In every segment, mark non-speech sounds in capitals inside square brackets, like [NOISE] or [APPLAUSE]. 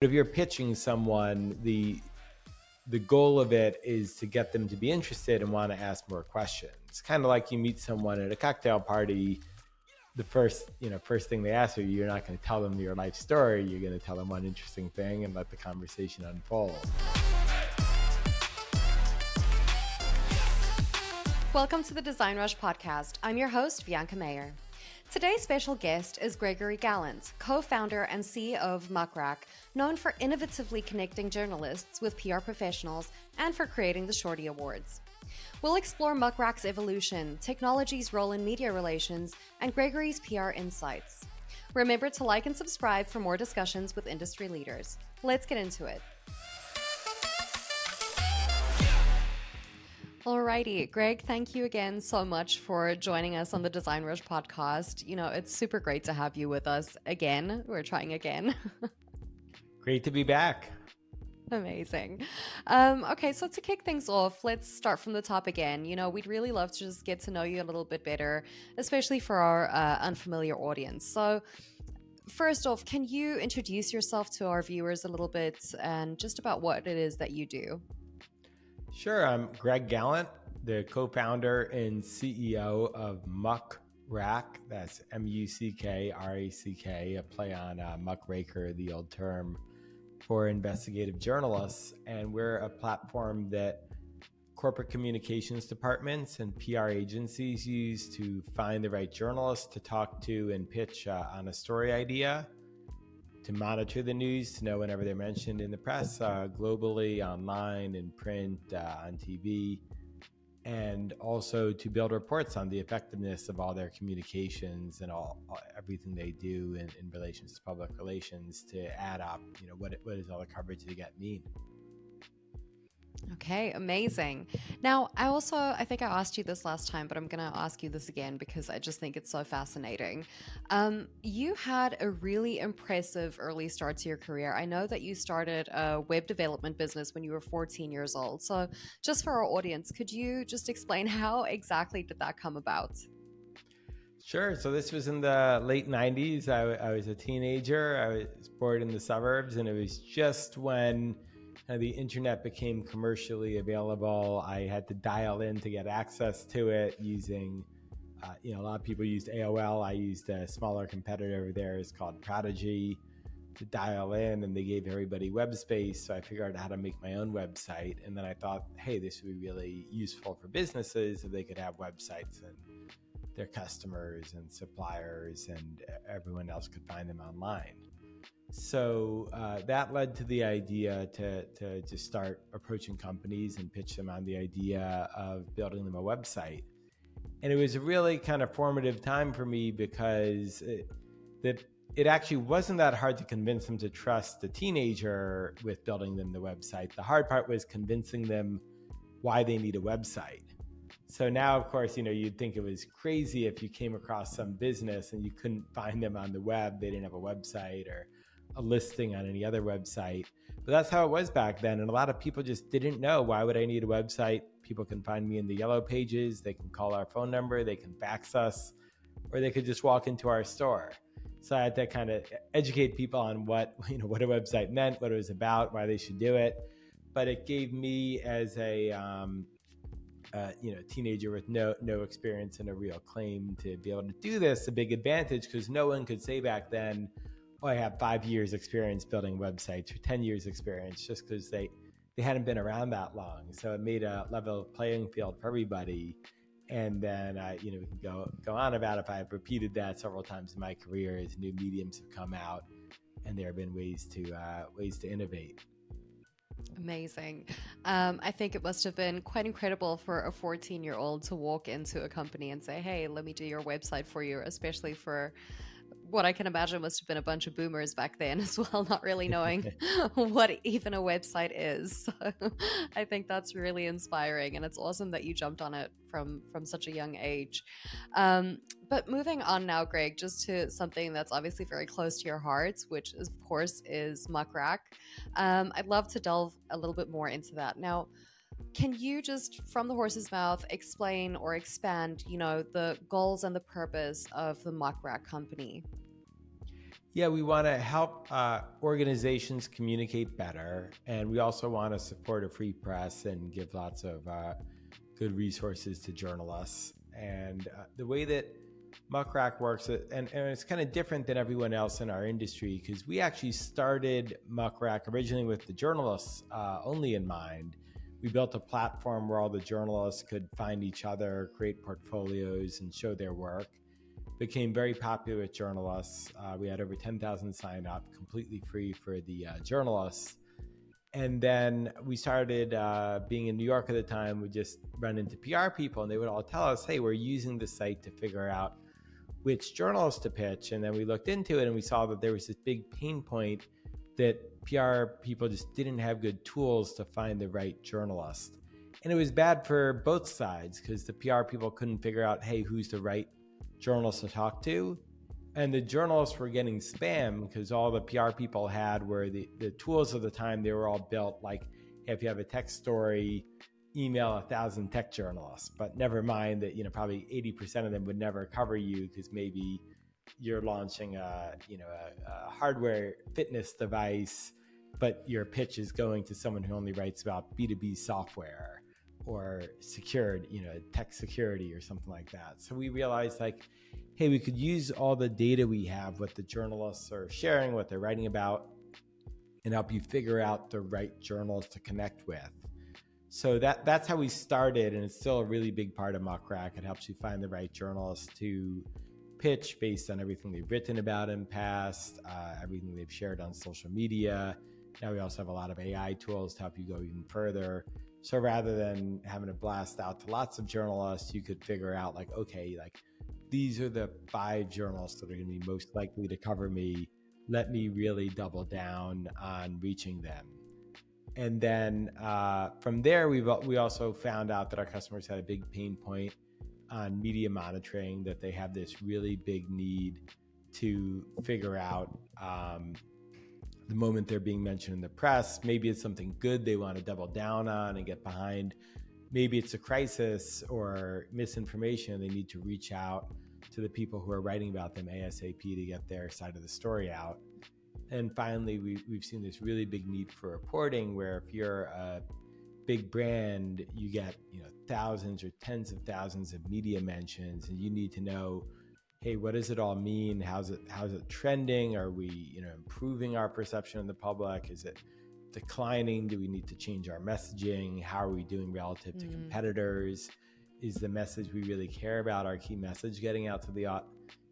if you're pitching someone, the the goal of it is to get them to be interested and want to ask more questions. Kind of like you meet someone at a cocktail party. The first, you know, first thing they ask you, you're not going to tell them your life story. You're going to tell them one interesting thing and let the conversation unfold. Welcome to the DesignRush podcast. I'm your host, Bianca Mayer. Today's special guest is Gregory Galant, co founder and CEO of Muck Rack, known for innovatively connecting journalists with PR professionals and for creating the Shorty Awards. We'll explore Muck Rack's evolution, technology's role in media relations, and Gregory's PR insights. Remember to like and subscribe for more discussions with industry leaders. Let's get into it. Alrighty, Greg, thank you again so much for joining us on the DesignRush podcast. You know, it's super great to have you with us again. We're trying again. [LAUGHS] Great to be back. Amazing. Um, okay, so to kick things off, let's start from the top again. You know, we'd really love to just get to know you a little bit better, especially for our uh, unfamiliar audience. So, first off, can you introduce yourself to our viewers a little bit and just about what it is that you do? Sure. I'm Greg Galant, the co founder and CEO of Muck Rack. That's M U C K R A C K, a play on uh, muckraker, the old term for investigative journalists. And we're a platform that corporate communications departments and PR agencies use to find the right journalists to talk to and pitch uh, on a story idea to monitor the news, to know whenever they're mentioned in the press, uh, globally, online, in print, uh, on TV, and also to build reports on the effectiveness of all their communications and all, all everything they do in, in relations to public relations to add up, you know, what, what does all the coverage they get mean? Okay, amazing. Now, I also I think I asked you this last time, but I'm going to ask you this again because I just think it's so fascinating. Um, you had a really impressive early start to your career. I know that you started a web development business when you were 14 years old. So, just for our audience, could you just explain [LAUGHS] how exactly did that come about? Sure. So this was in the late 90s. I, I was a teenager. I was born in the suburbs, and it was just when the internet became commercially available. I had to dial in to get access to it using, uh, you know, a lot of people used AOL. I used a smaller competitor over there. It's called Prodigy to dial in, and they gave everybody web space. So I figured out how to make my own website. And then I thought, hey, this would be really useful for businesses if they could have websites and their customers and suppliers and everyone else could find them online so uh, that led to the idea to, to just start approaching companies and pitch them on the idea of building them a website. And it was a really kind of formative time for me because it, that it actually wasn't that hard to convince them to trust the teenager with building them the website. The hard part was convincing them why they need a website. So now, of course, you know, you'd think it was crazy if you came across some business and you couldn't find them on the web, they didn't have a website or a listing on any other website. But that's how it was back then. And a lot of people just didn't know why would I need a website? People can find me in the yellow pages, they can call our phone number, they can fax us, or they could just walk into our store. So I had to kind of educate people on what, [LAUGHS] you know, what a website meant, what it was about, why they should do it. But it gave me as a um, uh, you know teenager with no no experience and a real claim to be able to do this a big advantage because no one could say back then I have five years experience building websites or 10 years experience just because they, they hadn't been around that long. So it made a level playing field for everybody. And then, uh, you know, we can go, go on about if I've repeated that several times in my career as new mediums have come out and there have been ways to, uh, ways to innovate. Amazing. Um, I think it must have been quite incredible for a 14 year old to walk into a company and say, Hey, let me do your website for you, especially for what I can imagine must have been a bunch of boomers back then [LAUGHS] as well, not really knowing [LAUGHS] [LAUGHS] what even a website is. So I think that's really inspiring, and it's awesome that you jumped on it from from such a young age. Um, but moving on now, Greg, just to something that's obviously very close to your heart, which is, of course is Muck Rack. Um, I'd love to delve a little bit more into that now. Can you just, from the horse's mouth, explain or expand, you know, the goals and the purpose of the Muck Rack company? Yeah, we want to help uh, organizations communicate better, and we also want to support a free press and give lots of uh, good resources to journalists. And uh, the way that Muck Rack works, uh, and, and it's kind of different than everyone else in our industry because we actually started Muck Rack originally with the journalists uh, only in mind. We built a platform where all the journalists could find each other, create portfolios, and show their work became very popular with journalists. Uh, we had over 10,000 sign up, completely free for the uh, journalists. And then we started uh, being in New York at the time. We just run into PR people, and they would all tell us, "Hey, we're using the site to figure out which journalists to pitch." And then we looked into it, and we saw that there was this big pain point that PR people just didn't have good tools to find the right journalist. And it was bad for both sides because the PR people couldn't figure out, hey, who's the right journalist to talk to. And the journalists were getting spam because all the PR people had were the, the tools of the time, they were all built like if you have a tech story, email a thousand tech journalists. But never mind that, you know, probably 80% of them would never cover you because maybe you're launching a, you know, a, a hardware fitness device, but your pitch is going to someone who only writes about B2B software or secured, you know, tech security or something like that. So we realized like, hey, we could use all the data we have, what the journalists are sharing, what they're writing about, and help you figure out the right journals to connect with. So that that's how we started, and it's still a really big part of Muck Rack. It helps you find the right journalists to pitch based on everything they've written about in past, uh, everything they've shared on social media. Now we also have a lot of AI tools to help you go even further. So rather than having to blast out to lots of journalists, you could figure out like, okay, like these are the five journalists that are going to be most likely to cover me. Let me really double down on reaching them. And then uh, from there, we've we also found out that our customers had a big pain point on media monitoring. That they have this really big need to figure out um, the moment they're being mentioned in the press. Maybe it's something good they want to double down on and get behind. Maybe it's a crisis or misinformation. They need to reach out to the people who are writing about them ASAP to get their side of the story out. And finally, we, we've seen this really big need for reporting where if you're a big brand, you get you know thousands or tens of thousands of media mentions, and you need to know hey, what does it all mean? How's it how's it trending? Are we, you know, improving our perception in the public? Is it declining? Do we need to change our messaging? How are we doing relative to mm. competitors? Is the message we really care about our key message getting out to the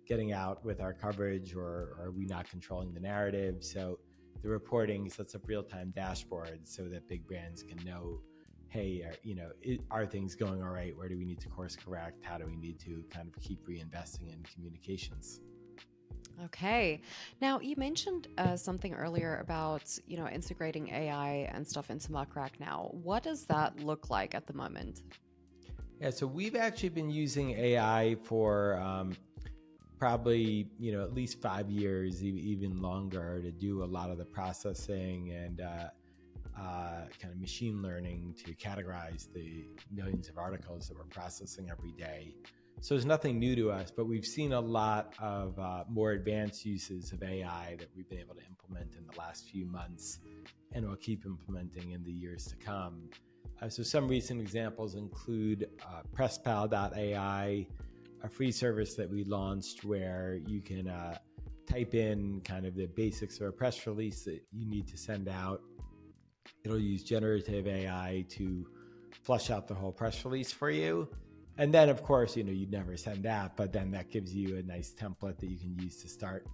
getting out with our coverage or, or are we not controlling the narrative? So the reporting sets up real-time dashboards so that big brands can know hey, are, you know, are things going all right? Where do we need to course correct? How do we need to kind of keep reinvesting in communications? Okay. Now you mentioned uh, something earlier about you know integrating AI and stuff into Muck Rack. Now, what does that look like at the moment? Yeah, so we've actually been using AI for um, probably you know at least five years, even longer, to do a lot of the processing and uh, uh, kind of machine learning to categorize the millions of articles that we're processing every day. So it's nothing new to us, but we've seen a lot of uh, more advanced uses of AI that we've been able to implement in the last few months and will keep implementing in the years to come. Uh, so some recent examples include uh, PressPal.ai, a free service that we launched where you can uh, type in kind of the basics of a press release that you need to send out It'll use generative AI to flush out the whole press release for you. And then, of course, you know, you'd never send that, but then that gives you a nice template that you can use to start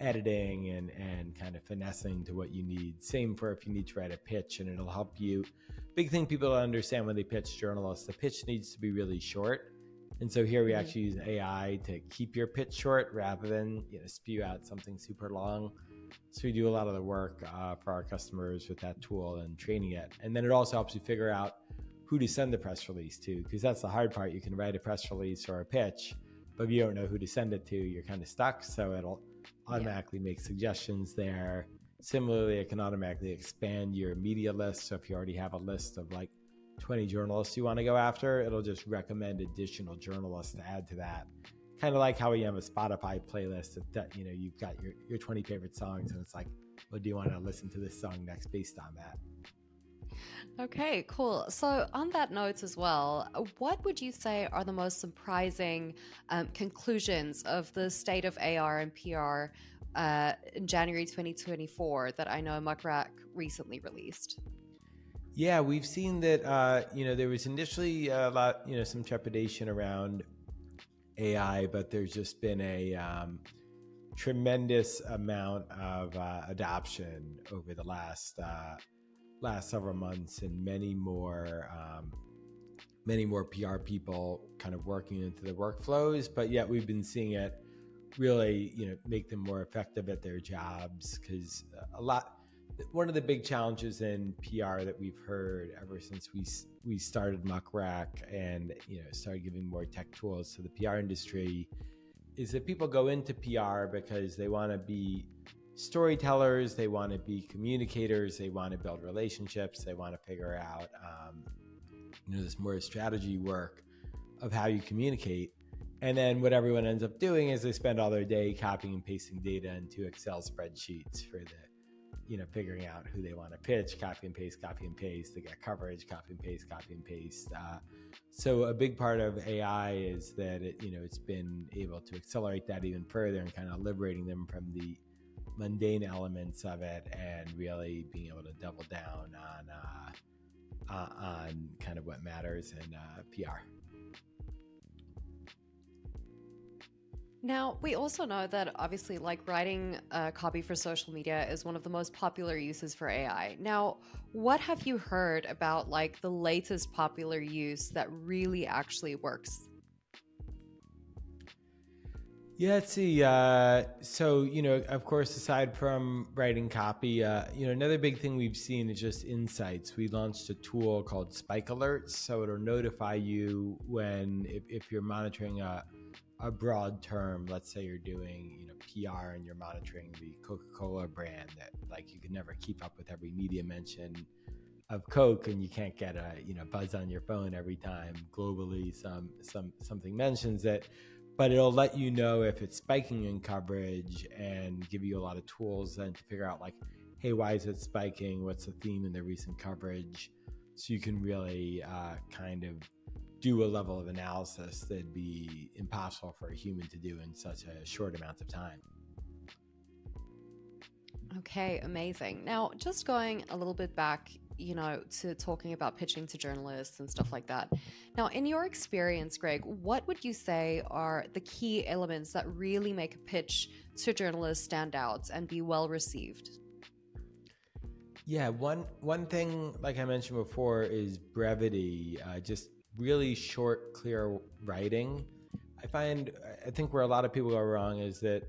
editing and, and kind of finessing to what you need. Same for if you need to write a pitch, and it'll help you. Big thing people don't understand when they pitch journalists the pitch needs to be really short. And so here we mm-hmm. actually use AI to keep your pitch short rather than you know, spew out something super long. So we do a lot of the work uh, for our customers with that tool and training it. And then it also helps you figure out who to send the press release to, because that's the hard part. You can write a press release or a pitch, but if you don't know who to send it to, you're kind of stuck. So it'll automatically yeah. make suggestions there. Similarly, it can automatically expand your media list. So if you already have a list of like 20 journalists you want to go after, it'll just recommend additional journalists to add to that kind of like how you have a Spotify playlist that you know you've got your your 20 favorite songs, and it's like, well, do you want to listen to this song next based on that? Okay, cool. So, on that note as well, what would you say are the most surprising um, conclusions of the state of AI and PR uh, in January 2024 that I know Muck Rack recently released? Yeah, we've seen that. Uh, you know, there was initially a lot, you know, some trepidation around AI, but there's just been a um, tremendous amount of uh, adoption over the last uh, last several months, and many more um, many more PR people kind of working into the workflows. But yet, we've been seeing it really, you know, make them more effective at their jobs because a lot one of the big challenges in PR that we've heard ever since we we started Muck Rack and you know started giving more tech tools to the PR industry is that people go into PR because they want to be storytellers, they want to be communicators, they want to build relationships, they want to figure out um, you know this more strategy work of how you communicate. And then what everyone ends up doing is they spend all their day copying and pasting data into Excel spreadsheets for the you know, figuring out who they want to pitch, copy and paste, copy and paste to get coverage, copy and paste, copy and paste. Uh, so a big part of AI is that it, you know, it's been able to accelerate that even further and kind of liberating them from the mundane elements of it and really being able to double down on uh, uh, on kind of what matters in uh, PR. Now, we also know that obviously, like writing a copy for social media is one of the most popular uses for AI. Now, what have you heard about like the latest popular use that really actually works? Yeah, see. Uh, so, you know, of course, aside from writing copy, uh, you know, another big thing we've seen is just insights. We launched a tool called Spike Alerts. So it'll notify you when, if, if you're monitoring a, a broad term, let's say you're doing, you know, PR and you're monitoring the Coca-Cola brand that like you can never keep up with every media mention of Coke and you can't get a, you know, buzz on your phone every time globally some some something mentions it, but it'll let you know if it's spiking in coverage and give you a lot of tools then to figure out like, hey, why is it spiking? What's the theme in the recent coverage? So you can really uh, kind of do a level of analysis that'd be impossible for a human to do in such a short amount of time. Okay, amazing. Now, just going a little bit back, you know, to talking about pitching to journalists and stuff like that. Now, in your experience, Greg, what would you say are the key elements that really make a pitch to journalists stand out and be well received? Yeah, one one thing, like I mentioned before, is brevity. Uh, just really short, clear writing. I find, I think where a lot of people go wrong is that,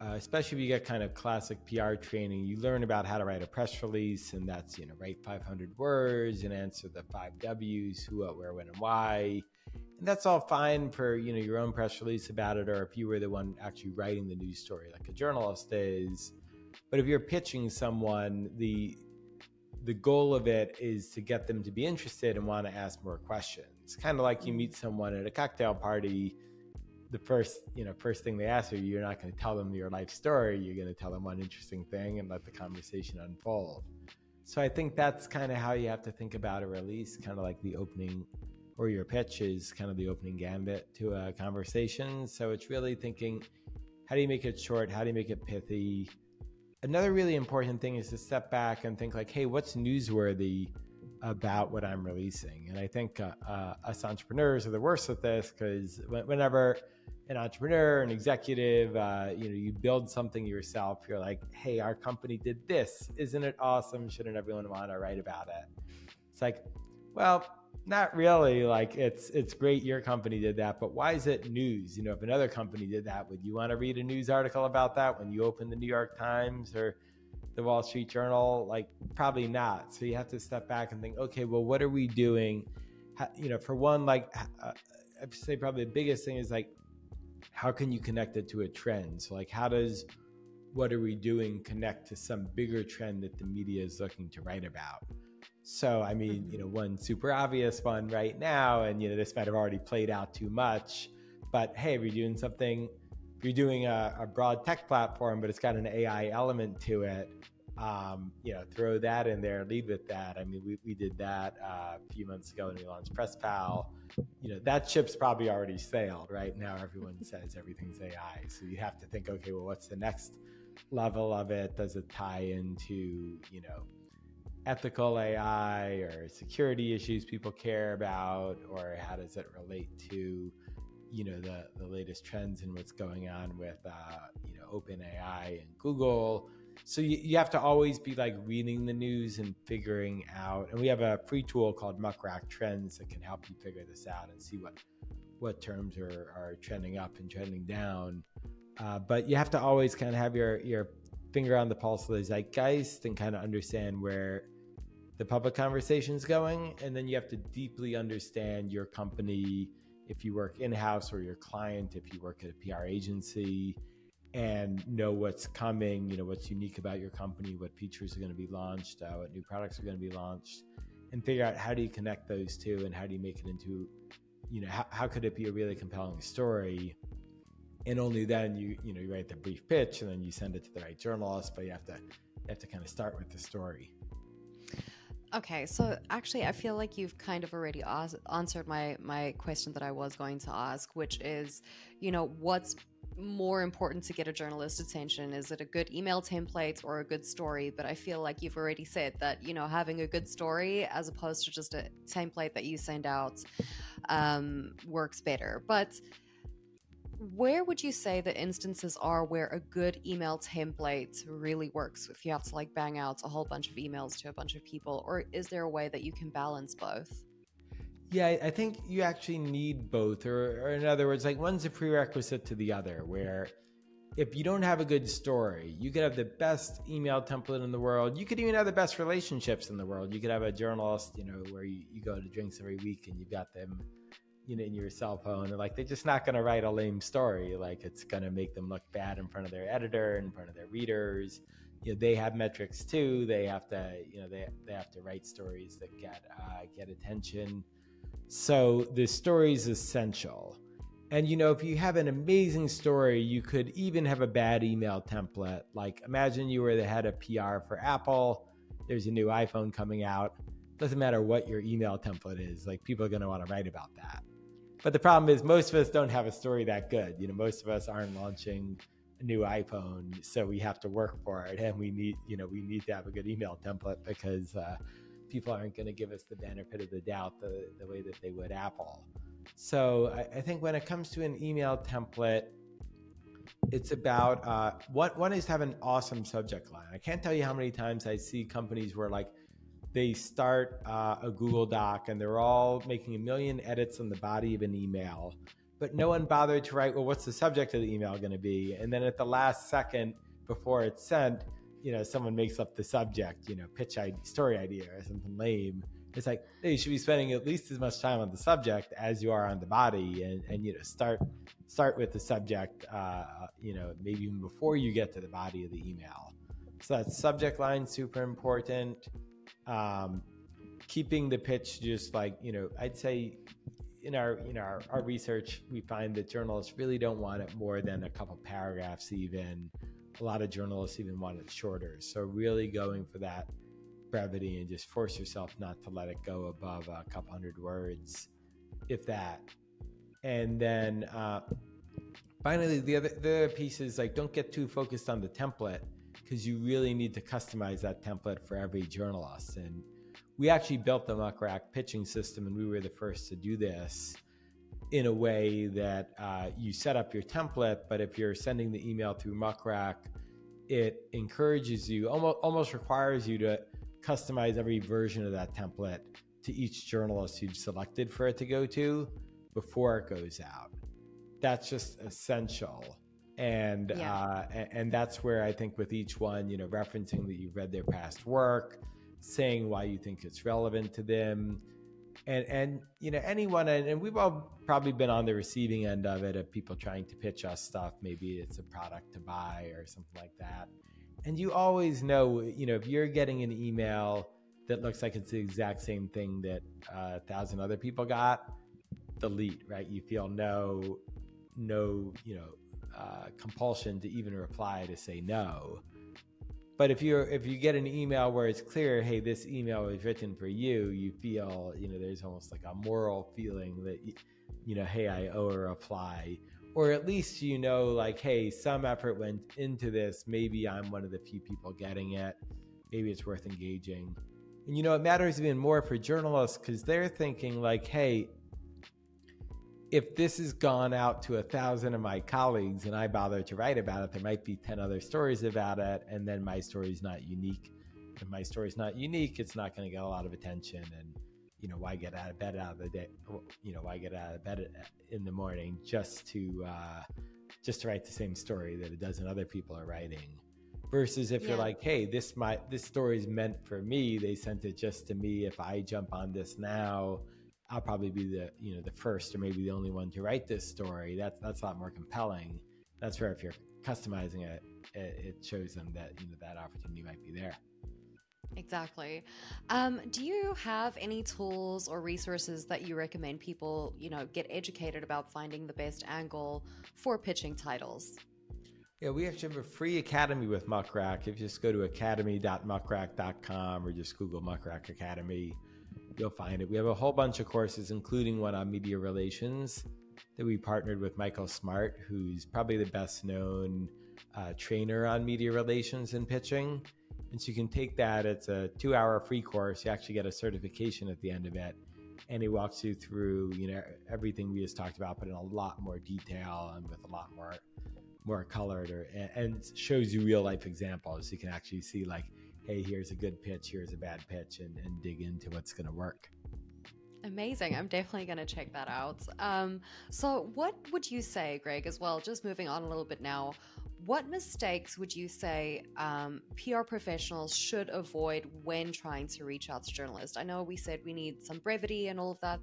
uh, especially if you get kind of classic PR training, you learn about how to write a press release, and that's, you know, write 500 words and answer the five W's who, what, where, when, and why. And that's all fine for, you know, your own press release about it, or if you were the one actually writing the news story like a journalist is. But if you're pitching someone, the the goal of it is to get them to be interested and want to ask more questions. Kind of like you meet someone at a cocktail party, the first, you know, first thing they ask you, you're not going to tell them your life story. You're going to tell them one interesting thing and let the conversation unfold. So I think that's kind of how you have to think about a release, kind of like the opening or your pitch is kind of the opening gambit to a conversation. So it's really thinking, how do you make it short? How do you make it pithy? Another really important thing is to step back and think like, hey, what's newsworthy about what I'm releasing? And I think uh, uh, us entrepreneurs are the worst at this because whenever an entrepreneur, an executive, uh, you know, you build something yourself, you're like, hey, our company did this. Isn't it awesome? Shouldn't everyone want to write about it? It's like, well, not really like it's it's great your company did that but why is it news? You know if another company did that would you want to read a news article about that when you open the new york times or the wall street journal? Like probably not. So you have to step back and think okay well what are we doing? How, you know for one like uh, i'd say probably the biggest thing is like how can you connect it to a trend? So like how does what are we doing connect to some bigger trend that the media is looking to write about so, I mean, you know, one super obvious one right now, and, you know, this might have already played out too much, But hey, if you're doing something, if you're doing a, a broad tech platform, but it's got an AI element to it, um, you know, throw that in there, lead with that. I mean, we, we did that uh, a few months ago when we launched PressPal. You know, that ship's probably already sailed, right? Now everyone [LAUGHS] says everything's AI. So you have to think, okay, well, what's the next level of it? Does it tie into, you know, ethical AI or security issues people care about, or how does it relate to, you know, the, the latest trends and what's going on with, uh, you know, OpenAI and Google? so you, you have to always be like reading the news and figuring out and we have a free tool called Muck Rack trends that can help you figure this out and see what what terms are, are trending up and trending down uh, but you have to always kind of have your your finger on the pulse of the zeitgeist and kind of understand where the public conversation is going and then you have to deeply understand your company if you work in-house or your client if you work at a pr agency and know what's coming, you know, what's unique about your company, what features are going to be launched, uh, what new products are going to be launched, and figure out how do you connect those two and how do you make it into, you know, how, how could it be a really compelling story? And only then you, you know, you write the brief pitch and then you send it to the right journalist, but you have to, you have to kind of start with the story. Okay, so actually, I feel like you've kind of already answered my my question that I was going to ask, which is, you know, what's more important to get a journalist's attention? Is it a good email template or a good story? But I feel like you've already said that, you know, having a good story as opposed to just a template that you send out um, works better. But where would you say the instances are where a good email template really works if you have to like bang out a whole bunch of emails to a bunch of people? Or is there a way that you can balance both? Yeah, I think you actually need both, or, or in other words, like one's a prerequisite to the other. Where if you don't have a good story, you could have the best email template in the world. You could even have the best relationships in the world. You could have a journalist, you know, where you, you go to drinks every week and you've got them, you know, in your cell phone. And like, they're just not going to write a lame story. Like, it's going to make them look bad in front of their editor, in front of their readers. You know, they have metrics too. They have to, you know, they, they have to write stories that get, uh, get attention. So the story is essential. And you know, if you have an amazing story, you could even have a bad email template. Like imagine you were the head of PR for Apple. There's a new iPhone coming out. Doesn't matter what your email template is, like people are going to want to write about that. But the problem is most of us don't have a story that good. You know, most of us aren't launching a new iPhone, so we have to work for it and we need, you know, we need to have a good email template because uh, people aren't going to give us the benefit of the doubt the, the way that they would Apple. So I, I think when it comes to an email template, it's about uh, what one is have an awesome subject line. I can't tell you how many times I see companies where like they start uh, a Google Doc and they're all making a million edits on the body of an email, but no one bothered to write, well, what's the subject of the email going to be? And then at the last second before it's sent, you know, someone makes up the subject, you know, pitch idea, story idea or something lame. It's like, hey, you should be spending at least as much time on the subject as you are on the body, and, and you know, start start with the subject, uh, you know, maybe even before you get to the body of the email. So that subject line super important. Um, keeping the pitch just like you know, I'd say in our you know our, our research, we find that journalists really don't want it more than a couple paragraphs even a lot of journalists even want it shorter. So really going for that brevity and just force yourself not to let it go above a couple hundred words, if that. And then uh, finally, the other the other piece is like don't get too focused on the template because you really need to customize that template for every journalist. And we actually built the Muck Rack pitching system, and we were the first to do this in a way that uh, you set up your template, but if you're sending the email through Muck Rack, it encourages you, almost, almost requires you to customize every version of that template to each journalist you've selected for it to go to before it goes out. That's just essential. And yeah. uh, and that's where I think with each one, you know, referencing that you've read their past work, saying why you think it's relevant to them, and and you know anyone and, we've all probably been on the receiving end of it of people trying to pitch us stuff. Maybe it's a product to buy or something like that. And you always know you know if you're getting an email that looks like it's the exact same thing that uh, a thousand other people got delete right? You feel no no, you know, uh, compulsion to even reply to say no. But if you if you get an email where it's clear, hey, this email was written for you, you feel, you know, there's almost like a moral feeling that, you know, hey, I owe a reply. Or at least you know like hey some effort went into this. Maybe i'm one of the few people getting it. Maybe it's worth engaging. And you know it matters even more for journalists because they're thinking like hey if this has gone out to a thousand of my colleagues and i bother to write about it there might be 10 other stories about it and then my story is not unique. If my story is not unique it's not going to get a lot of attention and you know why get out of bed out of the day you know why get out of bed in the morning just to uh, just to write the same story that a dozen other people are writing? Versus if yeah. you're like hey this my this story is meant for me. They sent it just to me. If i jump on this now i'll probably be the you know the first or maybe the only one to write this story that's that's a lot more compelling that's where if you're customizing it it shows them that you know that opportunity might be there Exactly. Um, do you have any tools or resources that you recommend people, you know, get educated about finding the best angle for pitching titles? Yeah, we actually have a free academy with Muck Rack. If you just go to academy.muckrack.com or just Google Muck Rack Academy, you'll find it. We have a whole bunch of courses, including one on media relations that we partnered with Michael Smart, who's probably the best known uh, trainer on media relations and pitching. And so you can take that. It's a two hour free course. You actually get a certification at the end of it. And it walks you through, you know, everything we just talked about, but in a lot more detail and with a lot more more colored or and shows you real life examples. You can actually see like, hey, here's a good pitch, here's a bad pitch, and, and dig into what's gonna work. Amazing. I'm definitely going to check that out. Um, so, what would you say, Greg, as well? Just moving on a little bit now, what mistakes would you say um, PR professionals should avoid when trying to reach out to journalists? I know we said we need some brevity and all of that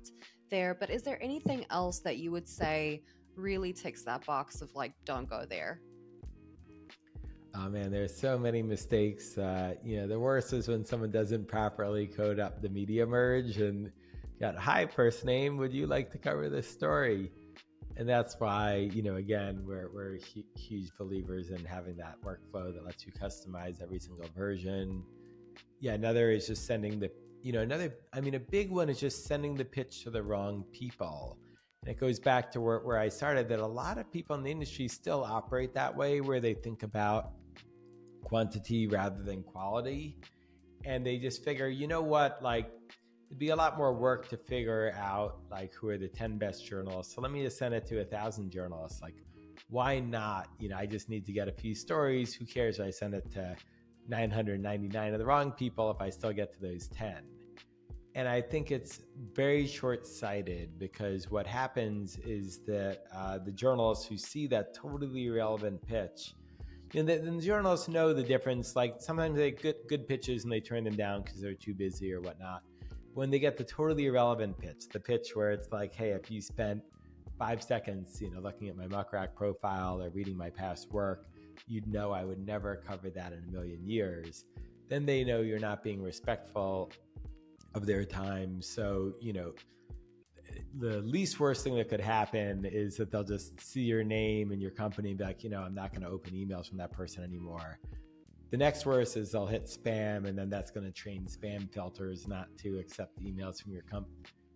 there, but is there anything else that you would say really ticks that box of like, don't go there? Oh man, there's so many mistakes. Uh, you know, the worst is when someone doesn't properly code up the media merge and got hi first name. Would you like to cover this story? and that's why you know again we're we're hu- huge believers in having that workflow that lets you customize every single version yeah another is just sending the you know another i mean a big one is just sending the pitch to the wrong people and it goes back to where, where i started that a lot of people in the industry still operate that way where they think about quantity rather than quality and they just figure you know what like it'd be a lot more work to figure out like who are the 10 best journalists. So let me just send it to a thousand journalists. Like, why not? You know, I just need to get a few stories. Who cares? If I send it to 999 of the wrong people if I still get to those 10. And I think it's very short sighted because what happens is that uh, the journalists who see that totally irrelevant pitch, you know, the, the, journalists know the difference. Like sometimes they get good pitches and they turn them down because they're too busy or whatnot when they get the totally irrelevant pitch, the pitch where it's like, hey, if you spent five seconds, you know, looking at my Muck Rack profile or reading my past work, you'd know I would never cover that in a million years. Then they know you're not being respectful of their time. So, you know, the least worst thing that could happen is that they'll just see your name and your company and be like, you know, I'm not going to open emails from that person anymore. The next worst is they'll hit spam, and then that's going to train spam filters not to accept emails from your com-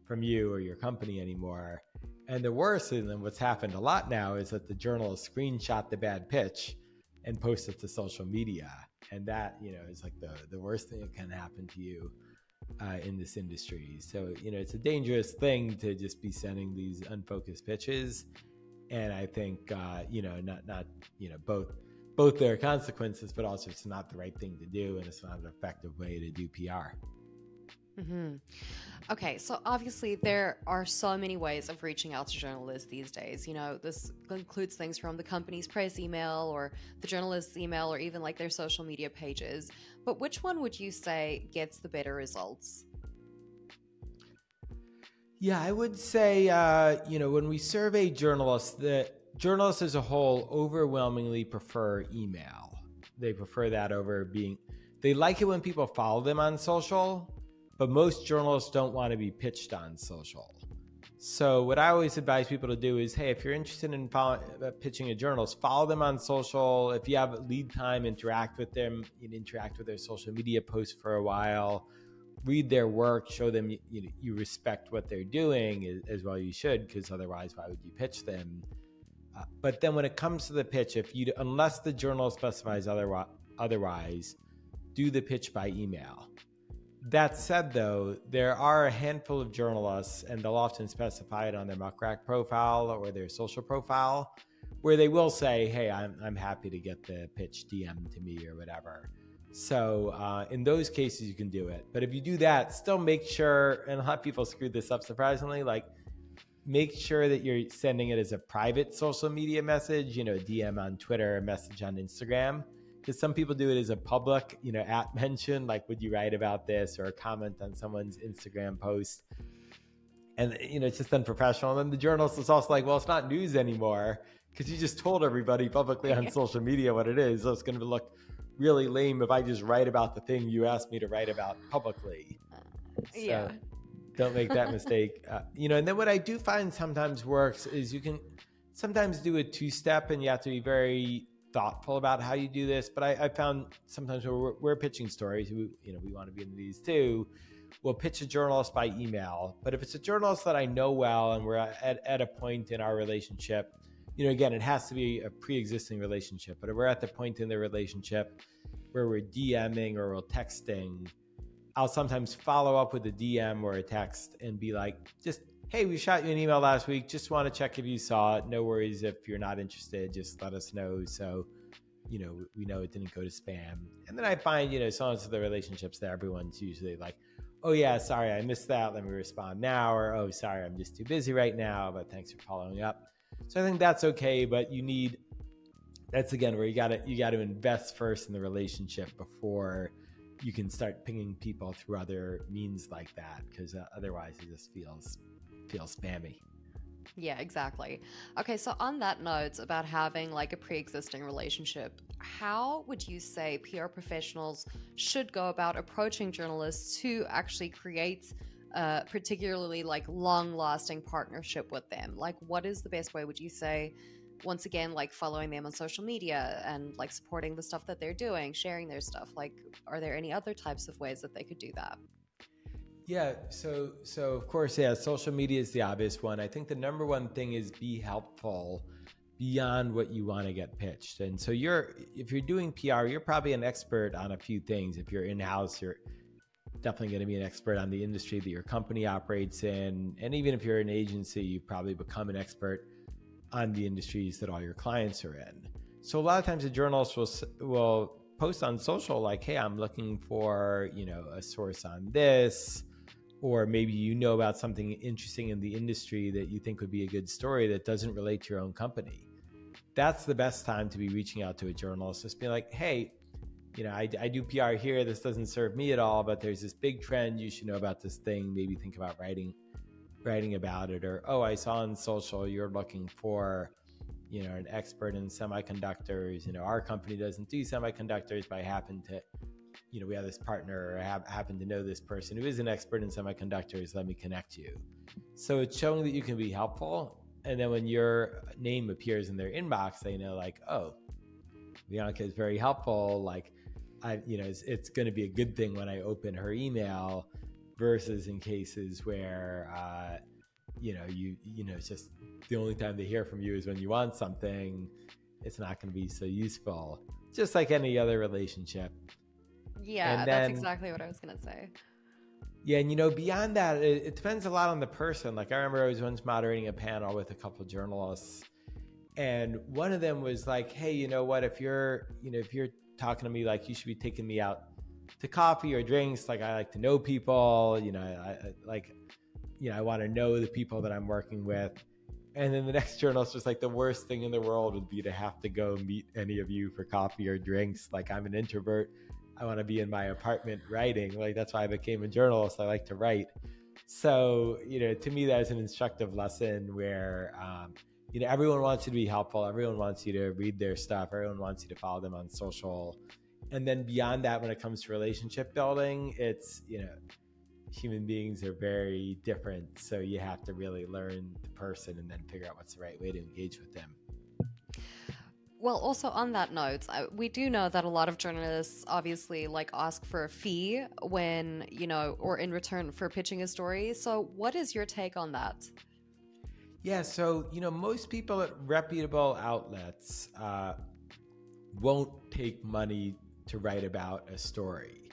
from you or your company anymore. And the worst, and what's happened a lot now, is that the journalists screenshot the bad pitch and post it to social media, and that you know is like the the worst thing that can happen to you uh, in this industry. So you know it's a dangerous thing to just be sending these unfocused pitches, and I think uh, you know not not you know both both their consequences, but also it's not the right thing to do and it's not an effective way to do PR. Mm-hmm. Okay, so obviously there are so many ways of reaching out to journalists these days. You know, this includes things from the company's press email or the journalist's email or even like their social media pages. But which one would you say gets the better results? Yeah, I would say, uh, you know, when we survey journalists, that journalists as a whole overwhelmingly prefer email. They prefer that over being, they like it when people follow them on social, but most journalists don't want to be pitched on social. So what I always advise people to do is, hey, if you're interested in follow, uh, pitching a journalist, follow them on social. If you have lead time, interact with them. You interact with their social media posts for a while. Read their work. Show them you, you, you respect what they're doing as, well as well. You should, because otherwise, why would you pitch them? Uh, but then when it comes to the pitch, if you unless the journal specifies otherwise, otherwise, do the pitch by email. That said, though, there are a handful of journalists, and they'll often specify it on their Muck Rack profile or their social profile, where they will say, "Hey, I'm I'm happy to get the pitch DM to me or whatever." So uh, in those cases, you can do it. But if you do that, still make sure. And a lot of people screw this up surprisingly. Like, make sure that you're sending it as a private social media message. You know, DM on Twitter, a message on Instagram because some people do it as a public, you know, at [LAUGHS] mention, like would you write about this or comment on someone's Instagram post. And you know, it's just unprofessional. And then the journalist is also like, well, it's not news anymore because you just told everybody publicly on social media what it is. So it's going to look really lame if I just write about the thing you asked me to write about publicly. So yeah. don't make that [LAUGHS] mistake. Uh, you know, and then what I do find sometimes works is you can sometimes do a two step and you have to be very thoughtful about how you do this. But I, I found sometimes we're, we're pitching stories, we, you know, we want to be in these too. We'll pitch a journalist by email. But if it's a journalist that I know well and we're at, at a point in our relationship, you know, again, it has to be a pre existing relationship. But if we're at the point in the relationship where we're DMing or we're texting, I'll sometimes follow up with a DM or a text and be like, just hey, we shot you an email last week. Just want to check if you saw it. No worries if you're not interested. Just let us know. So, you know, we know it didn't go to spam. And then I find, you know, some of the relationships that everyone's usually like, oh, yeah, sorry, I missed that. Let me respond now. Or, oh, sorry, I'm just too busy right now. But thanks for following up. So I think that's okay. But you need, that's again where you got to, you got to invest first in the relationship before you can start pinging people through other means like that because uh, otherwise it just feels feels spammy. Yeah, exactly. Okay, so on that note about having like a pre existing relationship, how would you say PR professionals should go about approaching journalists to actually create a particularly like long lasting partnership with them? Like, what is the best way, would you say? Once again, like following them on social media and like supporting the stuff that they're doing, sharing their stuff. Like, are there any other types of ways that they could do that? Yeah, so so of course, yeah, social media is the obvious one. I think the number one thing is be helpful beyond what you want to get pitched. And so you're if you're doing PR, you're probably an expert on a few things. If you're in-house, you're definitely going to be an expert on the industry that your company operates in. And even if you're an agency, you probably become an expert on the industries that all your clients are in. So a lot of times a journalist will will post on social like, "Hey, I'm looking for, you know, a source on this." Or maybe you know about something interesting in the industry that you think would be a good story that doesn't relate to your own company. That's the best time to be reaching out to a journalist. Just be like, hey, you know, I, I do PR here. This doesn't serve me at all, but there's this big trend. You should know about this thing. Maybe think about writing, writing about it. Or oh, I saw on social you're looking for, you know, an expert in semiconductors. You know, our company doesn't do semiconductors, but I happen to you know, we have this partner or have, happen to know this person who is an expert in semiconductors. Let me connect you. So it's showing that you can be helpful. And then when your name appears in their inbox, they know like, oh, Bianca is very helpful. Like, I, you know, it's, it's going to be a good thing when I open her email versus in cases where, uh, you know, you, you know, it's just the only time they hear from you is when you want something. It's not going to be so useful. Just like any other relationship yeah, then, that's exactly what I was gonna say. Yeah, and you know, beyond that, it, it, depends a lot on the person. Like I remember I was once moderating a panel with a couple journalists, and one of them was like, "Hey, you know what? If you're, you know, if you're talking to me, like you should be taking me out to coffee or drinks. Like I like to know people. You know, I, I like, you know, I want to know the people that I'm working with." And then the next [LAUGHS] journalist was like, the worst thing in the world would be to have to go meet any of you for coffee or drinks. Like, I'm an introvert. I want to be in my apartment writing. Like that's why I became a journalist. I like to write. So, you know, to me, that is an instructive lesson where, um, you know, everyone wants you to be helpful. Everyone wants you to read their stuff. Everyone wants you to follow them on social. And then beyond that, when it comes to relationship building, it's, you know, human beings are very different. So you have to really learn the person and then figure out what's the right way to engage with them. Well, also on that note, we do know that a lot of journalists obviously like ask for a fee when, you know, or in return for pitching a story. So, what is your take on that? Yeah, so, you know, most people at reputable outlets uh, won't take money to write about a story.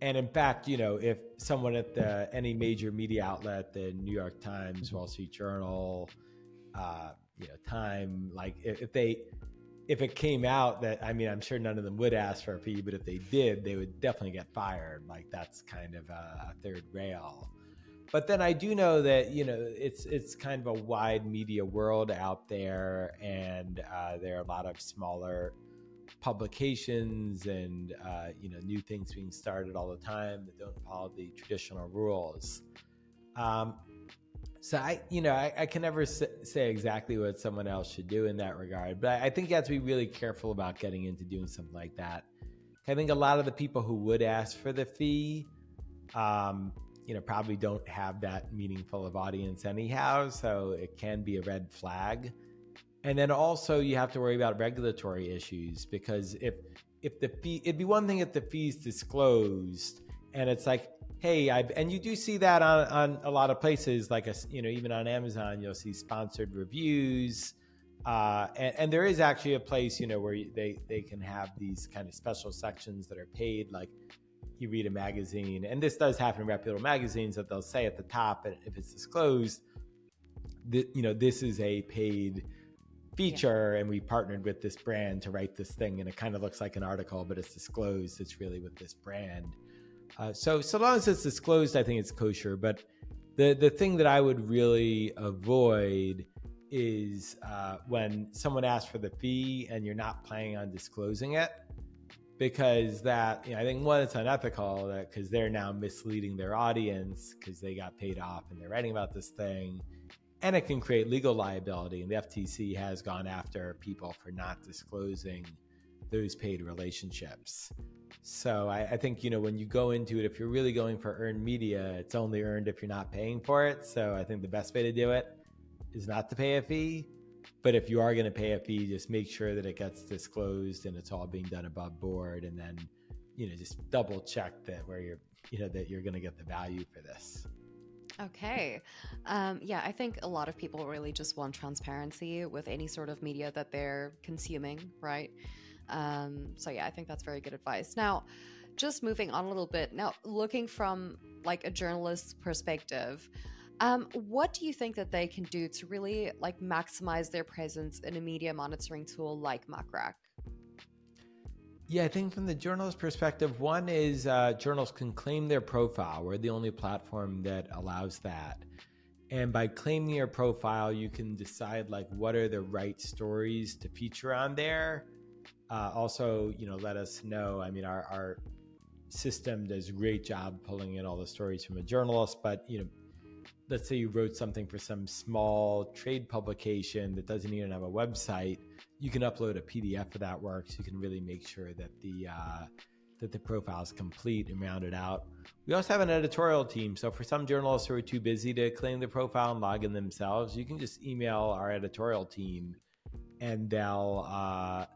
And in fact, you know, if someone at the any major media outlet, the New York Times, Wall Street Journal, uh, you know, Time, like if they if it came out that I mean, I'm sure none of them would ask for a fee, but if they did, they would definitely get fired. Like that's kind of a, third rail. But then I do know that you know it's it's kind of a wide media world out there, and uh, there are a lot of smaller publications and uh, you know new things being started all the time that don't follow the traditional rules. Um, so I, you know, I, I can never say exactly what someone else should do in that regard, but I think you have to be really careful about getting into doing something like that. I think a lot of the people who would ask for the fee, um, you know, probably don't have that meaningful of audience anyhow, so it can be a red flag. And then also you have to worry about regulatory issues because if if the fee, it'd be one thing if the fees disclosed and it's like hey, I and you do see that on on a lot of places, like a you know even on Amazon, you'll see sponsored reviews. Uh, and, and, there is actually a place, you know, where they, they can have these kind of special sections that are paid, like you read a magazine, and this does happen in reputable magazines that they'll say at the top, and if it's disclosed, that you know this is a paid feature, yeah. and we partnered with this brand to write this thing, and it kind of looks like an article, but it's disclosed. It's really with this brand. Uh, so so long as it's disclosed, I think it's kosher. But the the thing that I would really avoid is uh, when someone asks for the fee and you're not planning on disclosing it, because that you know, I think one it's unethical because they're now misleading their audience because they got paid off and they're writing about this thing. And it can create legal liability, and the FTC has gone after people for not disclosing those paid relationships. So I, I, think you know when you go into it, if you're really going for earned media, it's only earned if you're not paying for it. So I think the best way to do it is not to pay a fee. But if you are going to pay a fee, just make sure that it gets disclosed and it's all being done above board, and then you know just double check that where you're you know that you're going to get the value for this. Okay. Um, yeah, I think a lot of people really just want transparency with any sort of media that they're consuming, right? Um, so yeah, I think that's very good advice. Now, just moving on a little bit. Now, looking from like a journalist's perspective, um, what do you think that they can do to really like maximize their presence in a media monitoring tool like Muck Rack? Yeah, I think from the journalist perspective, one is uh, journals can claim their profile. We're the only platform that allows that. And by claiming your profile, you can decide like what are the right stories to feature on there uh, also, you know, let us know. I mean, our, our system does a great job pulling in all the stories from a journalist, but you know, let's say you wrote something for some small trade publication that doesn't even have a website, you can upload a PDF of that work. So you can really make sure that the uh, that the profile is complete and rounded out. We also have an editorial team. So for some journalists who are too busy to claim the profile and log in themselves, you can just email our editorial team, and they'll uh,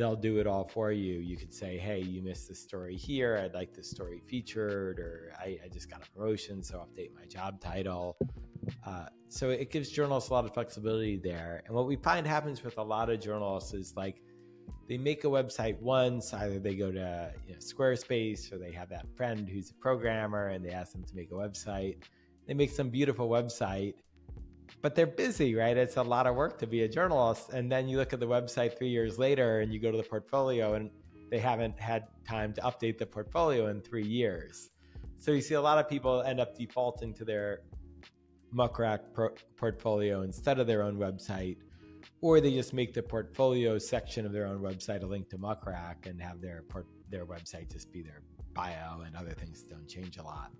they'll do it all for you. You could say, hey, you missed this story here. I'd like this story featured, or I, I just got a promotion, so update my job title. Uh, so it gives journalists a lot of flexibility there. And what we find happens with a lot of journalists is like they make a website once, either they go to you know, Squarespace or they have that friend who's a programmer and they ask them to make a website. They make some beautiful website but they're busy, right? It's a lot of work to be a journalist. And then you look at the website three years later and you go to the portfolio and they haven't had time to update the portfolio in three years. So you see a lot of people end up defaulting to their Muck Rack pro- portfolio instead of their own website, or they just make the portfolio section of their own website a link to Muck Rack and have their port- their website just be their bio and other things don't change a lot.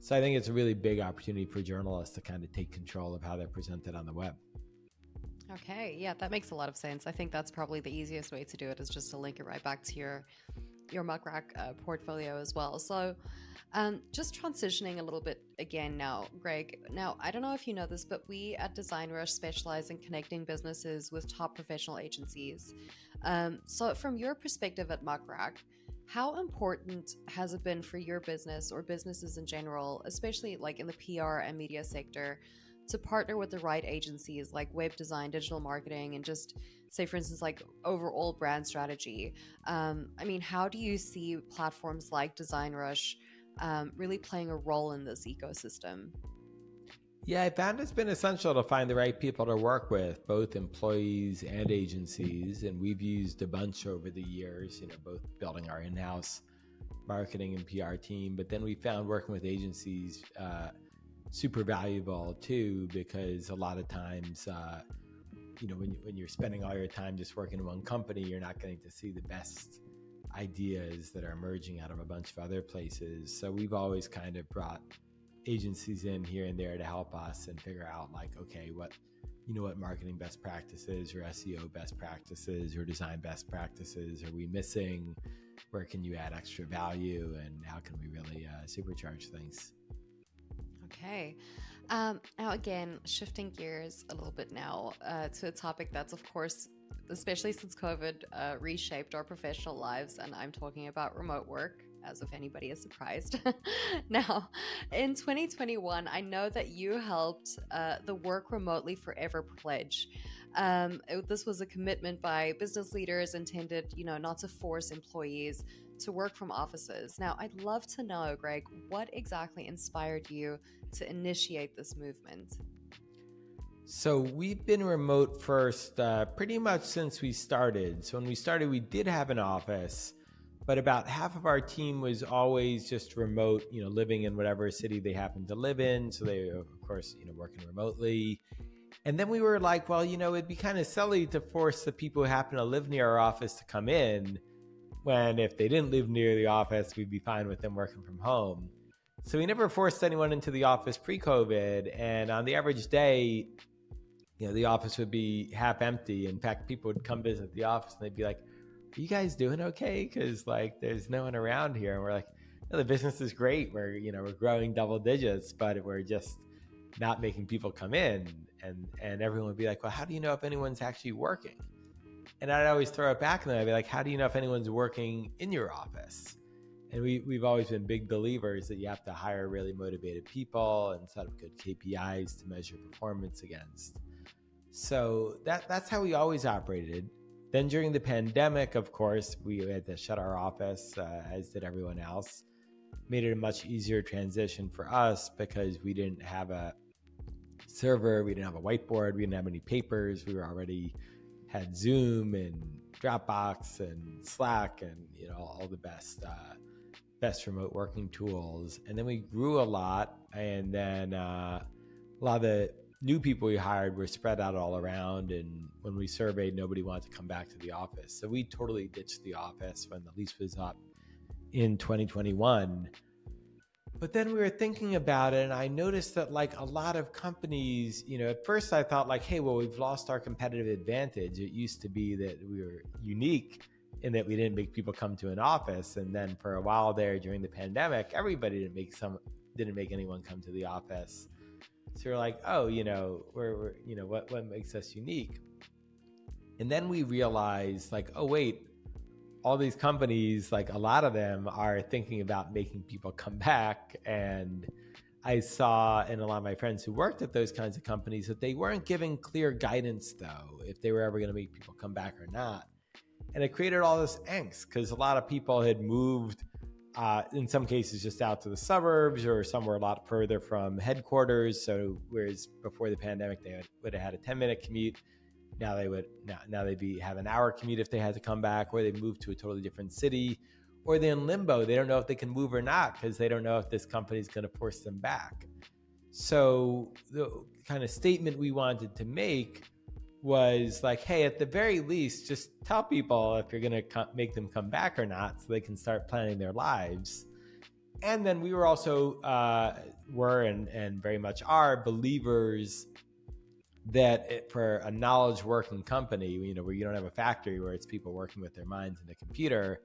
So I think it's a really big opportunity for journalists to kind of take control of how they're presented on the web. Okay, yeah, that makes a lot of sense. I think that's probably the easiest way to do it is just to link it right back to your your Muck Rack uh, portfolio as well. So, um, just transitioning a little bit again now, Greg. Now, I don't know if you know this, but we at DesignRush specialize in connecting businesses with top professional agencies. Um, so, from your perspective at Muck Rack, how important has it been for your business or businesses in general, especially like in the PR and media sector, to partner with the right agencies like web design, digital marketing, and just say, for instance, like overall brand strategy? Um, I mean, how do you see platforms like DesignRush um, really playing a role in this ecosystem? Yeah, I found it's been essential to find the right people to work with, both employees and agencies. And we've used a bunch over the years, you know, both building our in house marketing and PR team. But then we found working with agencies uh, super valuable too, because a lot of times, uh, you know, when, when you're spending all your time just working in one company, you're not getting to see the best ideas that are emerging out of a bunch of other places. So we've always kind of brought agencies in here and there to help us and figure out like okay what you know what marketing best practices or SEO best practices or design best practices are we missing? Where can you add extra value and how can we really uh, supercharge things? Okay. Um, now again shifting gears a little bit now uh, to a topic that's of course especially since covid uh, reshaped our professional lives and i'm talking about remote work as if anybody is surprised. [LAUGHS] now, in 2021, I know that you helped uh, the Work Remotely Forever pledge. Um, it, this was a commitment by business leaders intended, you know, not to force employees to work from offices. Now, I'd love to know, Greg, what exactly inspired you to initiate this movement? So we've been remote first uh, pretty much since we started. So when we started, we did have an office, but about half of our team was always just remote, you know, living in whatever city they happened to live in. So they, of course, you know, working remotely. And then we were like, well, you know, it'd be kind of silly to force the people who happen to live near our office to come in when if they didn't live near the office, we'd be fine with them working from home. So we never forced anyone into the office pre COVID. And on the average day, you know, the office would be half empty. In fact, people would come visit the office and they'd be like, are you guys doing okay? Because like there's no one around here. And we're like, the business is great. We're, you know, we're growing double digits, but we're just not making people come in. And, and everyone would be like, well, how do you know if anyone's actually working? And I'd always throw it back and I'd be like, how do you know if anyone's working in your office? And we, we've always been big believers that you have to hire really motivated people and set up good KPIs to measure performance against. So that that's how we always operated. Then during the pandemic, of course, we had to shut our office, uh, as did everyone else. Made it a much easier transition for us because we didn't have a server, we didn't have a whiteboard, we didn't have any papers. We were already had Zoom and Dropbox and Slack and you know all the best uh, best remote working tools. And then we grew a lot, and then uh, a lot of the new people we hired were spread out all around. And when we surveyed, nobody wanted to come back to the office. So we totally ditched the office when the lease was up in 2021. But then we were thinking about it, and I noticed that, like a lot of companies, you know, at first I thought, like, hey, well, we've lost our competitive advantage. It used to be that we were unique in that we didn't make people come to an office. And then for a while there during the pandemic, everybody didn't make some didn't make anyone come to the office. So we're like, oh, you know, we're, we're you know, what what makes us unique? And then we realized, like, oh wait, all these companies, like a lot of them, are thinking about making people come back. And I saw in a lot of my friends who worked at those kinds of companies that they weren't giving clear guidance, though, if they were ever going to make people come back or not. And it created all this angst because a lot of people had moved uh, in some cases just out to the suburbs or somewhere a lot further from headquarters. So whereas before the pandemic they would, would have had a 10 minute commute, now they would now, now they'd be have an hour commute if they had to come back, or they moved to a totally different city, or they're in limbo. They don't know if they can move or not because they don't know if this company is going to force them back. So the kind of statement we wanted to make was like, hey, at the very least, just tell people if you're going to co- make them come back or not so they can start planning their lives. And then we were also, uh, were and, and very much are believers that it, for a knowledge working company, you know, where you don't have a factory where it's people working with their minds in a computer,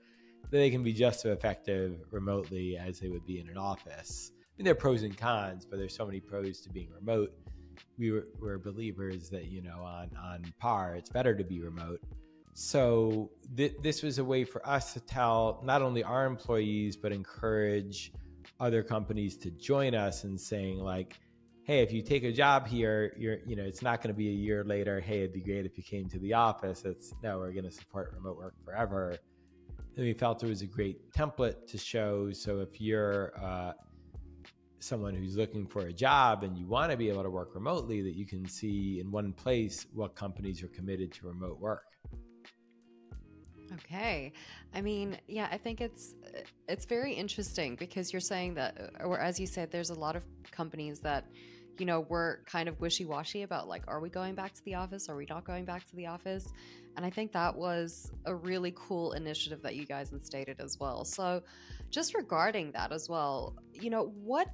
they can be just as effective remotely as they would be in an office. I mean, there are pros and cons, but there's so many pros to being remote. We were, were believers that you know on on par, it's better to be remote. So th- this was a way for us to tell not only our employees but encourage other companies to join us in saying like, hey, if you take a job here, you're you know it's not going to be a year later. Hey, it'd be great if you came to the office. It's no, we're going to support remote work forever and we felt it was a great template to show. So if you're uh, someone who's looking for a job and you want to be able to work remotely, that you can see in one place what companies are committed to remote work. Okay. I mean, yeah, I think it's it's very interesting because you're saying that or as you said there's a lot of companies that you know, were kind of wishy-washy about like are we going back to the office? Are we not going back to the office? And I think that was a really cool initiative that you guys instated as well. So, just regarding that as well, you know, what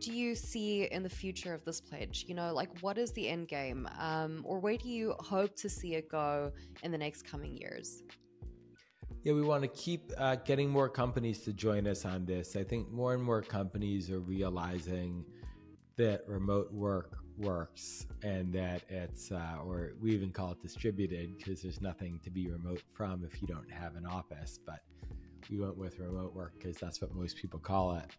do you see in the future of this pledge? You know, like what is the end game? Um, or where do you hope to see it go in the next coming years? Yeah, we want to keep uh, getting more companies to join us on this. I think more and more companies are realizing that remote work works and that it's uh, or we even call it distributed because there's nothing to be remote from if you don't have an office but we went with remote work because that's what most people call it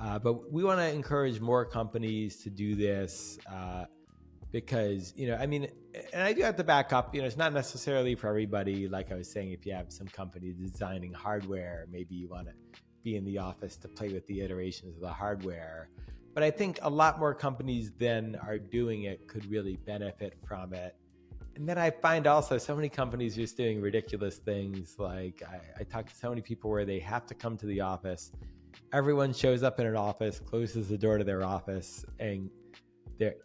uh, but we want to encourage more companies to do this uh, because you know i mean and i do have to back up you know it's not necessarily for everybody like i was saying if you have some company designing hardware maybe you want to be in the office to play with the iterations of the hardware but I think a lot more companies than are doing it could really benefit from it. And then I find also so many companies just doing ridiculous things. Like I, I talk to so many people where they have to come to the office. Everyone shows up in an office, closes the door to their office, and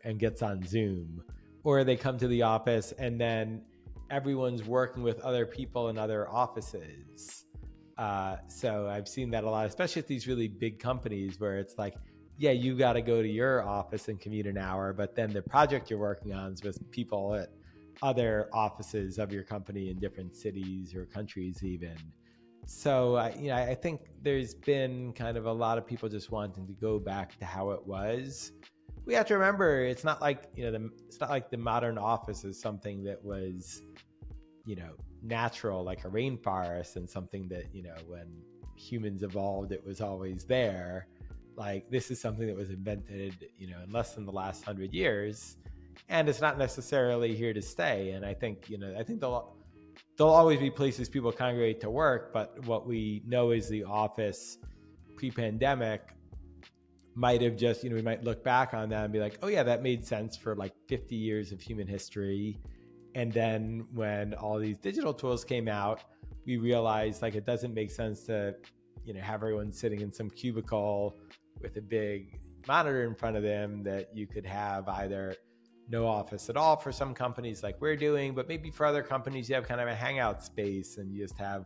and gets on Zoom, or they come to the office and then everyone's working with other people in other offices. Uh, so I've seen that a lot, especially at these really big companies where it's like yeah, you got to go to your office and commute an hour, but then the project you're working on is with people at other offices of your company in different cities or countries, even. So, you know, I think there's been kind of a lot of people just wanting to go back to how it was. We have to remember it's not like you know the, it's not like the modern office is something that was, you know, natural like a rainforest and something that you know when humans evolved it was always there like this is something that was invented, you know, in less than the last hundred years, and it's not necessarily here to stay. And I think, you know, I think there'll there'll always be places people congregate to work, but what we know is the office pre-pandemic might have just, you know, we might look back on that and be like, oh yeah, that made sense for like 50 years of human history. And then when all these digital tools came out, we realized like it doesn't make sense to, you know, have everyone sitting in some cubicle with a big monitor in front of them that you could have either no office at all for some companies like we're doing, but maybe for other companies, you have kind of a hangout space and you just have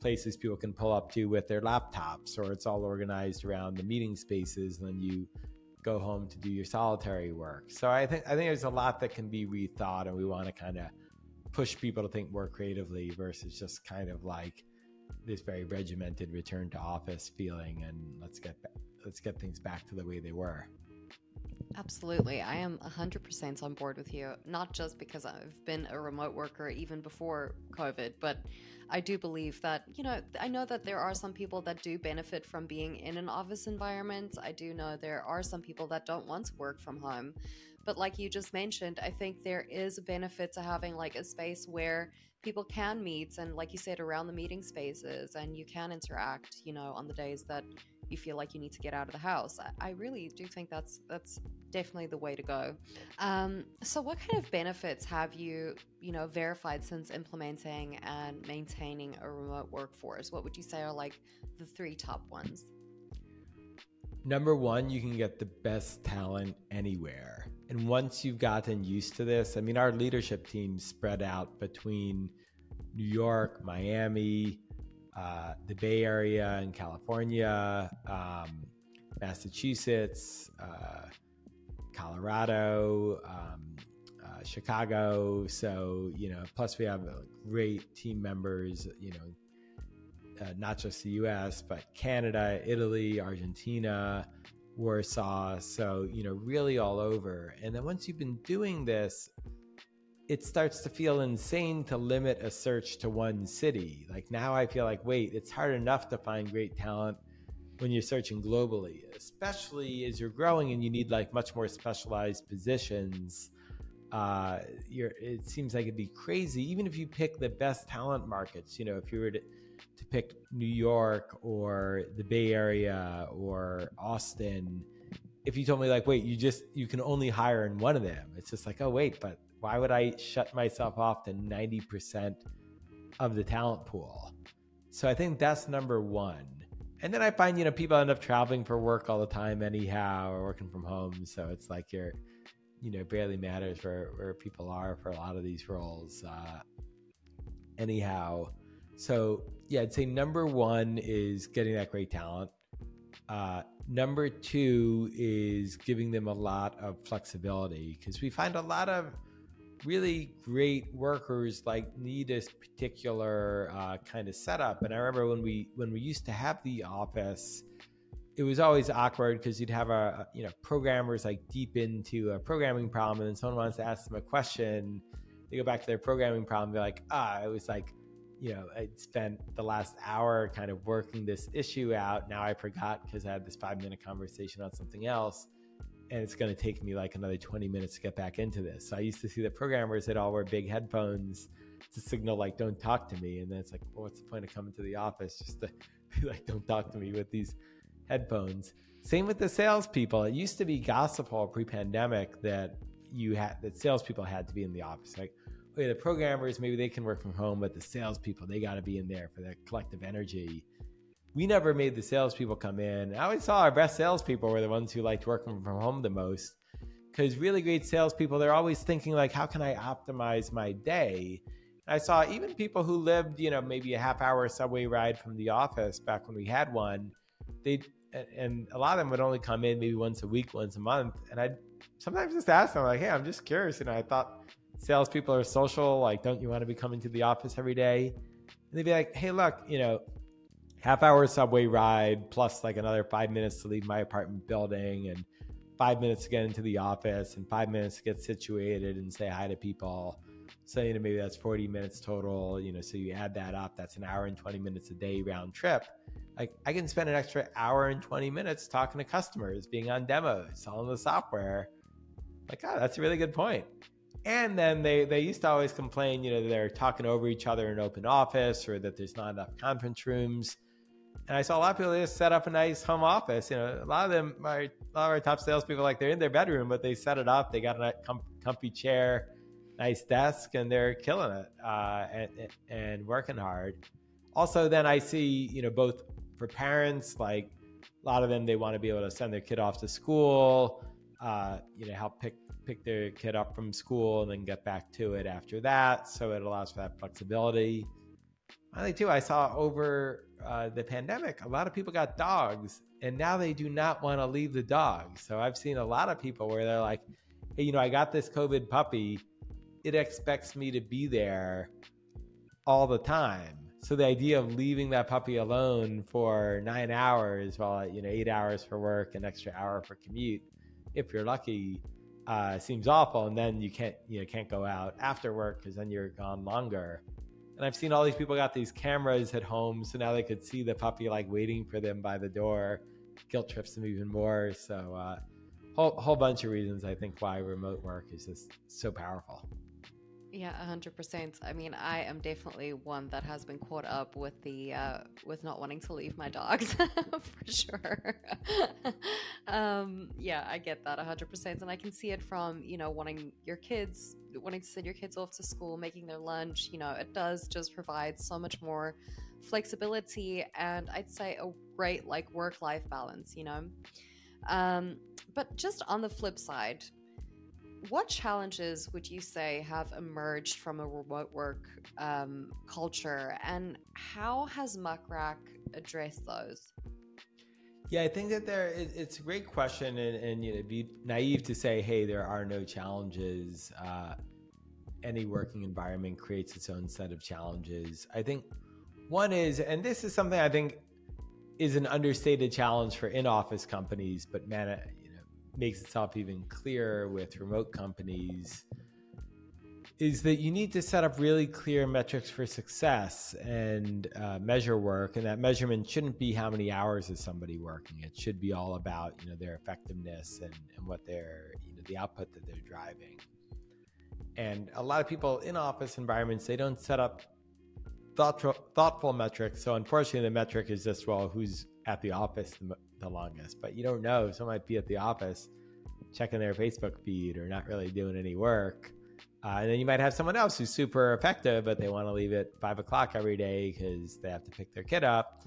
places people can pull up to with their laptops, or it's all organized around the meeting spaces. And then you go home to do your solitary work. So I think I think there's a lot that can be rethought, and we want to kind of push people to think more creatively versus just kind of like this very regimented return to office feeling and let's get let's get things back to the way they were. Absolutely. I am 100% on board with you, not just because I've been a remote worker even before COVID, but I do believe that, you know, I know that there are some people that do benefit from being in an office environment. I do know there are some people that don't want to work from home. But like you just mentioned, I think there is a benefit to having like a space where people can meet and like you said around the meeting spaces and you can interact, you know, on the days that you feel like you need to get out of the house. I, really do think that's that's definitely the way to go. Um, so, what kind of benefits have you you know verified since implementing and maintaining a remote workforce? What would you say are like the three top ones? Number one, you can get the best talent anywhere. And once you've gotten used to this, I mean, our leadership team spread out between New York, Miami, uh, the Bay Area in California, um, Massachusetts, uh, Colorado, um, uh, Chicago. So, you know, plus we have great team members, you know, uh, not just the US, but Canada, Italy, Argentina, Warsaw. So, you know, really all over. And then once you've been doing this, it starts to feel insane to limit a search to one city. Like now I feel like, wait, it's hard enough to find great talent when you're searching globally, especially as you're growing and you need like much more specialized positions. Uh, you're it seems like it'd be crazy, even if you pick the best talent markets. You know, if you were to, to pick New York or the Bay Area or Austin, if you told me like, wait, you just you can only hire in one of them, it's just like, oh wait, but why would I shut myself off to ninety percent of the talent pool? So I think that's number one. And then I find, you know, people end up traveling for work all the time anyhow or working from home. So it's like you're, you know, barely matters where, where people are for a lot of these roles. Uh, anyhow. So yeah, I'd say number one is getting that great talent. Uh, number two is giving them a lot of flexibility because we find a lot of really great workers like need a particular uh, kind of setup. And I remember when we when we used to have the office, it was always awkward because you'd have a you know programmers like deep into a programming problem, and someone wants to ask them a question. They go back to their programming problem. They're like, ah, it was like, you know, I spent the last hour kind of working this issue out. Now I forgot because I had this five minute conversation on something else and it's going to take me like another 20 minutes to get back into this. So I used to see the programmers that all wear big headphones to signal like don't talk to me and then it's like well, what's the point of coming to the office just to [LAUGHS] be like don't talk to me with these headphones same with the salespeople it used to be gossip gospel pre-pandemic that you had that salespeople had to be in the office like the programmers maybe they can work from home but the salespeople they got to be in there for that collective energy we never made the salespeople come in. I always saw our best salespeople were the ones who liked working from home the most. Because really great salespeople, they're always thinking like, how can I optimize my day? I saw even people who lived, you know, maybe a half hour subway ride from the office back when we had one. They and a lot of them would only come in maybe once a week, once a month. And I'd sometimes just ask them like, hey, I'm just curious. And I thought salespeople are social. Like, don't you want to be coming to the office every day? And they'd be like, hey, look, you know, half hour subway ride plus like another five minutes to leave my apartment building and five minutes to get into the office and five minutes to get situated and say hi to people. So, you know, maybe that's 40 minutes total, you know, so you add that up, that's an hour and 20 minutes a day round trip. Like I can spend an extra hour and 20 minutes talking to customers, being on demos, selling the software. Like, oh, that's a really good point. And then they, they used to always complain, you know, they're talking over each other in open office or that there's not enough conference rooms. And I saw a lot of people just set up a nice home office. You know, a lot of them, are, a lot of our top salespeople, like they're in their bedroom, but they set it up. They got a com- comfy chair, nice desk, and they're killing it uh, and, and working hard. Also, then I see, you know, both for parents, like a lot of them, they want to be able to send their kid off to school, uh, you know, help pick pick their kid up from school and then get back to it after that. So it allows for that flexibility. Finally, too, I saw over uh, the pandemic, a lot of people got dogs and now they do not want to leave the dog. So I've seen a lot of people where they're like, hey, you know, I got this COVID puppy. It expects me to be there all the time. So the idea of leaving that puppy alone for nine hours while, you know, eight hours for work, an extra hour for commute, if you're lucky, uh, seems awful. And then you can't, you know, can't go out after work because then you're gone longer. And I've seen all these people got these cameras at home, so now they could see the puppy like waiting for them by the door. Guilt trips them even more. So, uh, whole whole bunch of reasons I think why remote work is just so powerful. Yeah, hundred percent. I mean, I am definitely one that has been caught up with the uh, with not wanting to leave my dogs [LAUGHS] for sure. [LAUGHS] um, yeah, I get that hundred percent, and I can see it from you know wanting your kids, wanting to send your kids off to school, making their lunch. You know, it does just provide so much more flexibility, and I'd say a great like work life balance. You know, um, but just on the flip side what challenges would you say have emerged from a remote work um, culture, and how has Muck Rack addressed those? Yeah, I think that there it's a great question, and, and you know, be naive to say, hey, there are no challenges. Uh, any working environment creates its own set of challenges. I think One is, and this is something I think is an understated challenge for in-office companies, but man, makes itself even clearer with remote companies. Is that you need to set up really clear metrics for success and uh, measure work, and that measurement shouldn't be how many hours is somebody working. It should be all about you know their effectiveness and, and what they're you know the output that they're driving. And a lot of people in office environments they don't set up thoughtful, thoughtful metrics. So unfortunately, the metric is just well, who's at the office the, the longest? But you don't know. Someone might be at the office checking their Facebook feed or not really doing any work. Uh, and then you might have someone else who's super effective, but they want to leave at five o'clock every day because they have to pick their kid up.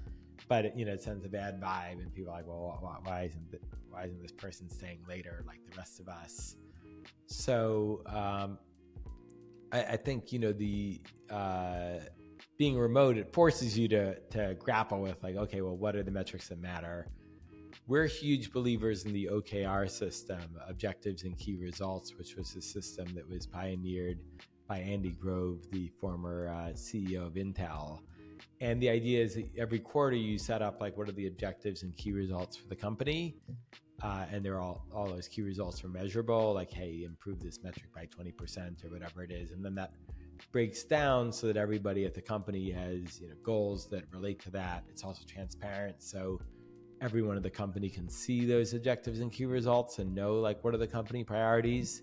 But it, you know, it sends a bad vibe, and people are like, "Well, why, why isn't why isn't this person staying later like the rest of us?" So um, I, I, think you know the uh, being remote, it forces you to to grapple with like, okay, well, what are the metrics that matter? We're huge believers in the OKR system, objectives and key results, which was a system that was pioneered by Andy Grove, the former uh, CEO of Intel. And the idea is that every quarter you set up like what are the objectives and key results for the company, uh, and they're all all those key results are measurable. Like, hey, improve this metric by twenty percent or whatever it is, and then that breaks down so that everybody at the company has you know goals that relate to that. It's also transparent, so everyone at the company can see those objectives and key results and know like what are the company priorities.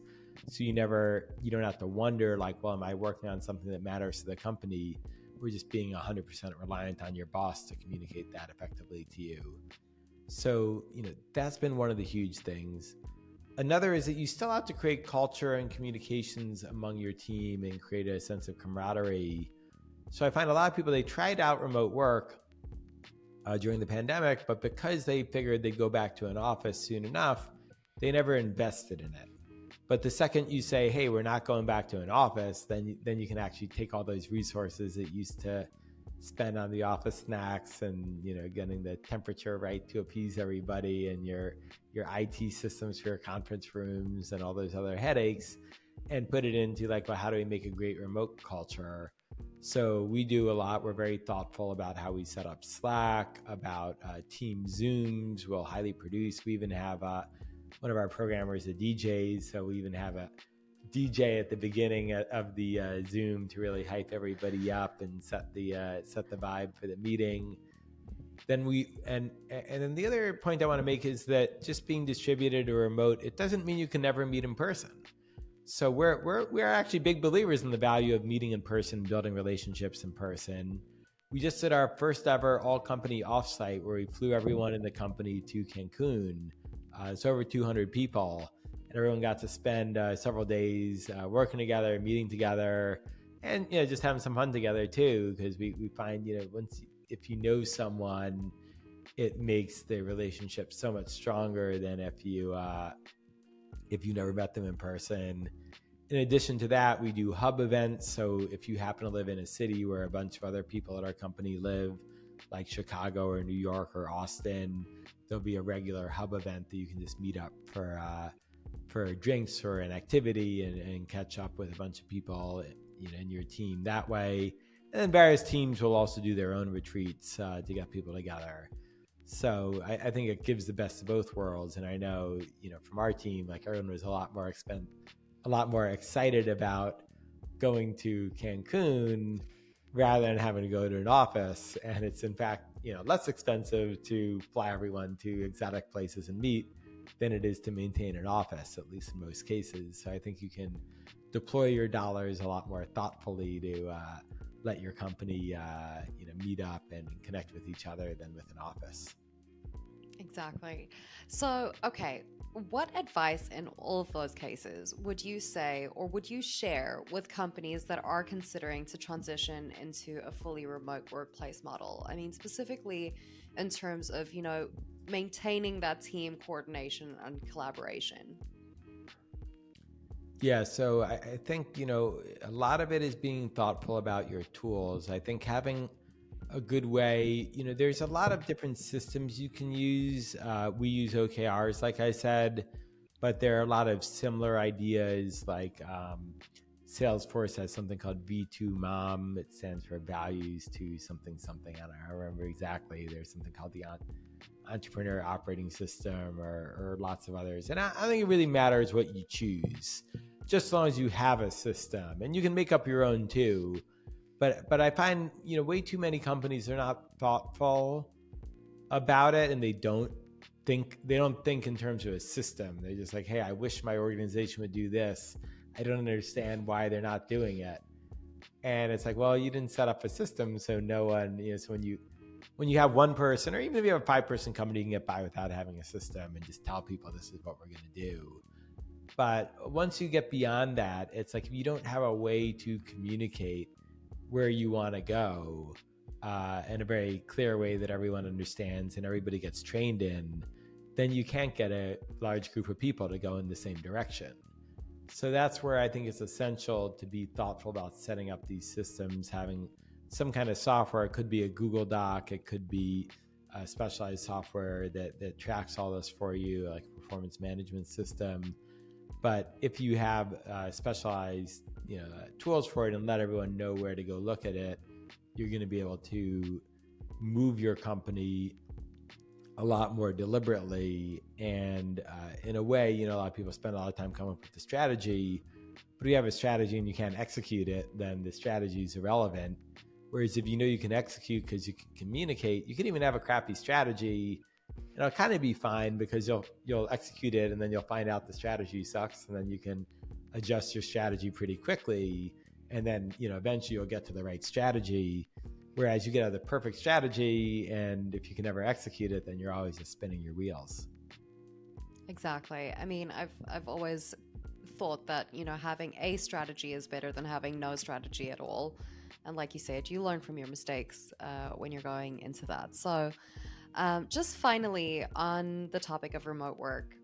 So you never you don't have to wonder like, well, am I working on something that matters to the company? We're just being 100% reliant on your boss to communicate that effectively to you. So, you know, that's been one of the huge things. Another is that you still have to create culture and communications among your team and create a sense of camaraderie. So I find a lot of people they tried out remote work uh, during the pandemic, but because they figured they'd go back to an office soon enough, they never invested in it. But the second you say, "Hey, we're not going back to an office," then then you can actually take all those resources that used to spend on the office snacks and you know getting the temperature right to appease everybody and your your IT systems for your conference rooms and all those other headaches and put it into like well how do we make a great remote culture so we do a lot we're very thoughtful about how we set up slack about uh, team zooms we'll highly produce we even have uh, one of our programmers a dj so we even have a DJ at the beginning of the uh, Zoom to really hype everybody up and set the uh, set the vibe for the meeting. Then we and and then the other point I want to make is that just being distributed or remote, it doesn't mean you can never meet in person. So we're we're we're actually big believers in the value of meeting in person, building relationships in person. We just did our first ever all company offsite where we flew everyone in the company to Cancun. Uh, it's over 200 people and everyone got to spend uh, several days uh, working together, meeting together, and you know just having some fun together too. Because we we find you know once if you know someone, it makes the relationship so much stronger than if you uh, if you never met them in person. In addition to that, we do hub events. So if you happen to live in a city where a bunch of other people at our company live, like Chicago or New York or Austin, there'll be a regular hub event that you can just meet up for uh, for drinks or an activity and, and catch up with a bunch of people you know, in your team that way. And then various teams will also do their own retreats uh, to get people together. So I, I, think it gives the best of both worlds. And I know, you know, from our team, like everyone was a lot more expen- a lot more excited about going to Cancun rather than having to go to an office. And it's in fact, you know, less expensive to fly everyone to exotic places and meet than it is to maintain an office, at least in most cases. So I think you can deploy your dollars a lot more thoughtfully to uh, let your company, uh, you know, meet up and connect with each other than with an office. Exactly. So, okay, what advice in all of those cases would you say or would you share with companies that are considering to transition into a fully remote workplace model? I mean, specifically in terms of, you know, maintaining that team coordination and collaboration? Yeah, so I, I, think, you know, a lot of it is being thoughtful about your tools. I think having a good way, you know, there's a lot of different systems you can use. Uh, we use OKRs, like I said, but there are a lot of similar ideas like um, Salesforce has something called V2MOM. It stands for values to something something. I don't remember exactly. There's something called the Entrepreneur Operating System or, or lots of others. And I, I think it really matters what you choose, just as long as you have a system. And you can make up your own too. But but I find you know way too many companies are not thoughtful about it, and they don't think they don't think in terms of a system. They're just like, hey, I wish my organization would do this I don't understand why they're not doing it. And it's like, well, you didn't set up a system, so no one, you know, so when you when you have one person, or even if you have a five person company, you can get by without having a system and just tell people this is what we're going to do. But once you get beyond that, it's like if you don't have a way to communicate where you want to go uh, in a very clear way that everyone understands and everybody gets trained in, then you can't get a large group of people to go in the same direction. So that's where I think it's essential to be thoughtful about setting up these systems, having some kind of software. It could be a Google Doc, it could be a specialized software that, that tracks all this for you, like a performance management system. But if you have uh, specialized you know, tools for it and let everyone know where to go look at it, you're going to be able to move your company a lot more deliberately. And uh, in a way, you know, a lot of people spend a lot of time coming up with the strategy. But if you have a strategy and you can't execute it, then the strategy is irrelevant. Whereas if you know you can execute because you can communicate, you can even have a crappy strategy and it'll kind of be fine because you'll you'll execute it and then you'll find out the strategy sucks and then you can adjust your strategy pretty quickly and then you know eventually you'll get to the right strategy Whereas you get the perfect strategy, and if you can never execute it, then you're always just spinning your wheels. Exactly. I mean, I've I've always thought that you know having a strategy is better than having no strategy at all. And like you said, you learn from your mistakes uh, when you're going into that. So, um, just finally on the topic of remote work,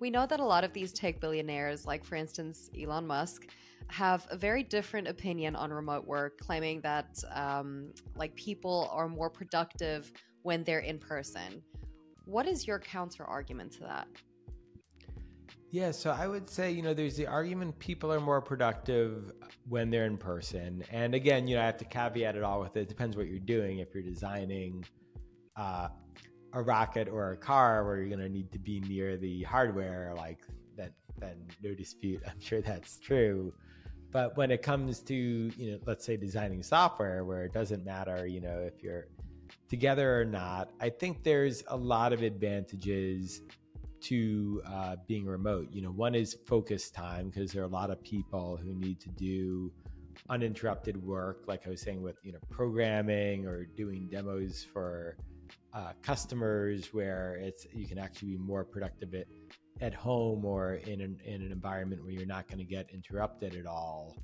we know that a lot of these tech billionaires, like for instance Elon Musk, have a very different opinion on remote work, claiming that um, like people are more productive when they're in person. What is your counter argument to that? Yeah, so I would say, you know, there's the argument people are more productive when they're in person. And again, you know, I have to caveat it all with it. depends what you're doing. If you're designing uh, a rocket or a car where you're going to need to be near the hardware, like then, then no dispute. [LAUGHS] I'm sure that's true. But when it comes to, you know, let's say designing software where it doesn't matter, you know, if you're together or not, I think there's a lot of advantages to uh, being remote. You know, one is focus time because there are a lot of people who need to do uninterrupted work, like I was saying with, you know, programming or doing demos for uh, customers where it's you can actually be more productive at at home or in an, in an environment where you're not going to get interrupted at all,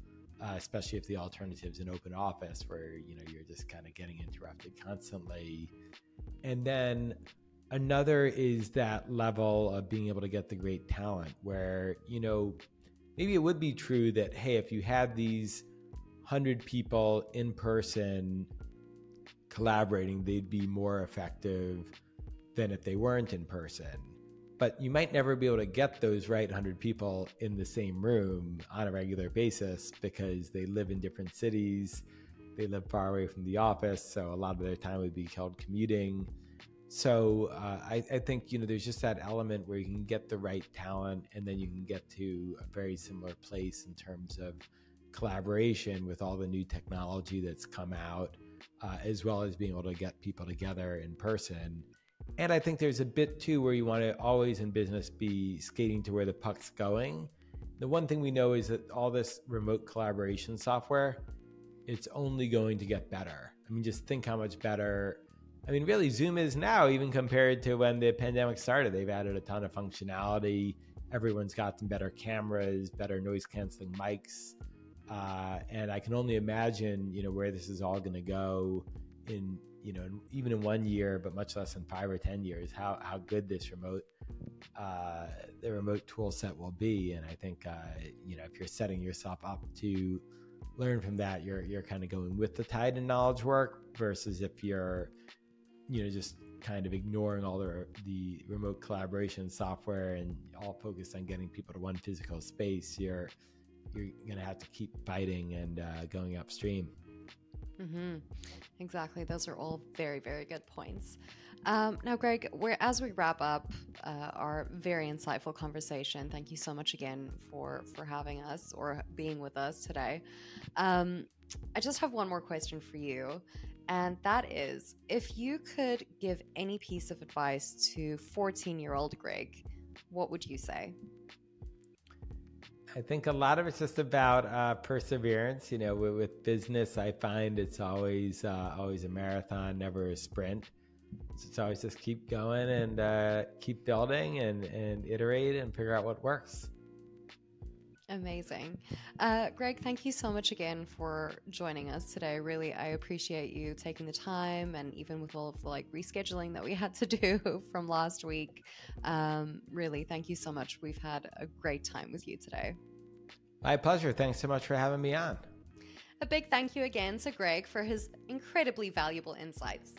uh, especially if the alternative is an open office where you know you're just kind of getting interrupted constantly. And then another is that level of being able to get the great talent where you know maybe it would be true that hey if you had these 100 people in person collaborating they'd be more effective than if they weren't in person. But you might never be able to get those right 100 people in the same room on a regular basis because they live in different cities they live far away from the office so a lot of their time would be held commuting. So uh, I, I, think you know there's just that element where you can get the right talent and then you can get to a very similar place in terms of collaboration with all the new technology that's come out uh, as well as being able to get people together in person and I think there's a bit too where you want to always in business be skating to where the puck's going. The one thing we know is that all this remote collaboration software, it's only going to get better. I mean, just think how much better. I mean, really, Zoom is now, even compared to when the pandemic started. They've added a ton of functionality. Everyone's gotten better cameras, better noise canceling mics. Uh, and I can only imagine, you know, where this is all going to go in you know, even in one year, but much less in five or ten years, how how good this remote uh, the remote tool set will be. And I think uh, you know if you're setting yourself up to learn from that, you're you're kind of going with the tide in knowledge work versus if you're you know just kind of ignoring all the the remote collaboration software and all focused on getting people to one physical space, you're you're going to have to keep fighting and uh, going upstream. Mm-hmm. Exactly. Those are all very, very good points. Um, now, Greg, we're, as we wrap up uh, our very insightful conversation, thank you so much again for for having us or being with us today. Um, I just have one more question for you, and that is, if you could give any piece of advice to 14 year old Greg, what would you say? I think a lot of it's just about uh, perseverance. You know, with, with, business, I find it's always uh, always a marathon, never a sprint. So it's always just keep going and uh, keep building and, and iterate and figure out what works. Amazing. Uh, Greg, thank you so much again for joining us today. Really, I appreciate you taking the time and even with all of the like rescheduling that we had to [LAUGHS] do from last week. Um, really, thank you so much. We've had a great time with you today. My pleasure. Thanks so much for having me on. A big thank you again to Greg for his incredibly valuable insights.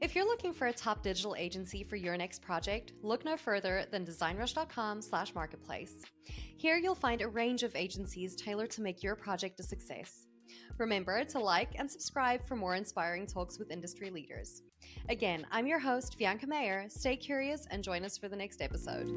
If you're looking for a top digital agency for your next project, look no further than designrush.com/marketplace. Here you'll find a range of agencies tailored to make your project a success. Remember to like and subscribe for more inspiring talks with industry leaders. Again, I'm your host, Bianca Mayer. Stay curious and join us for the next episode.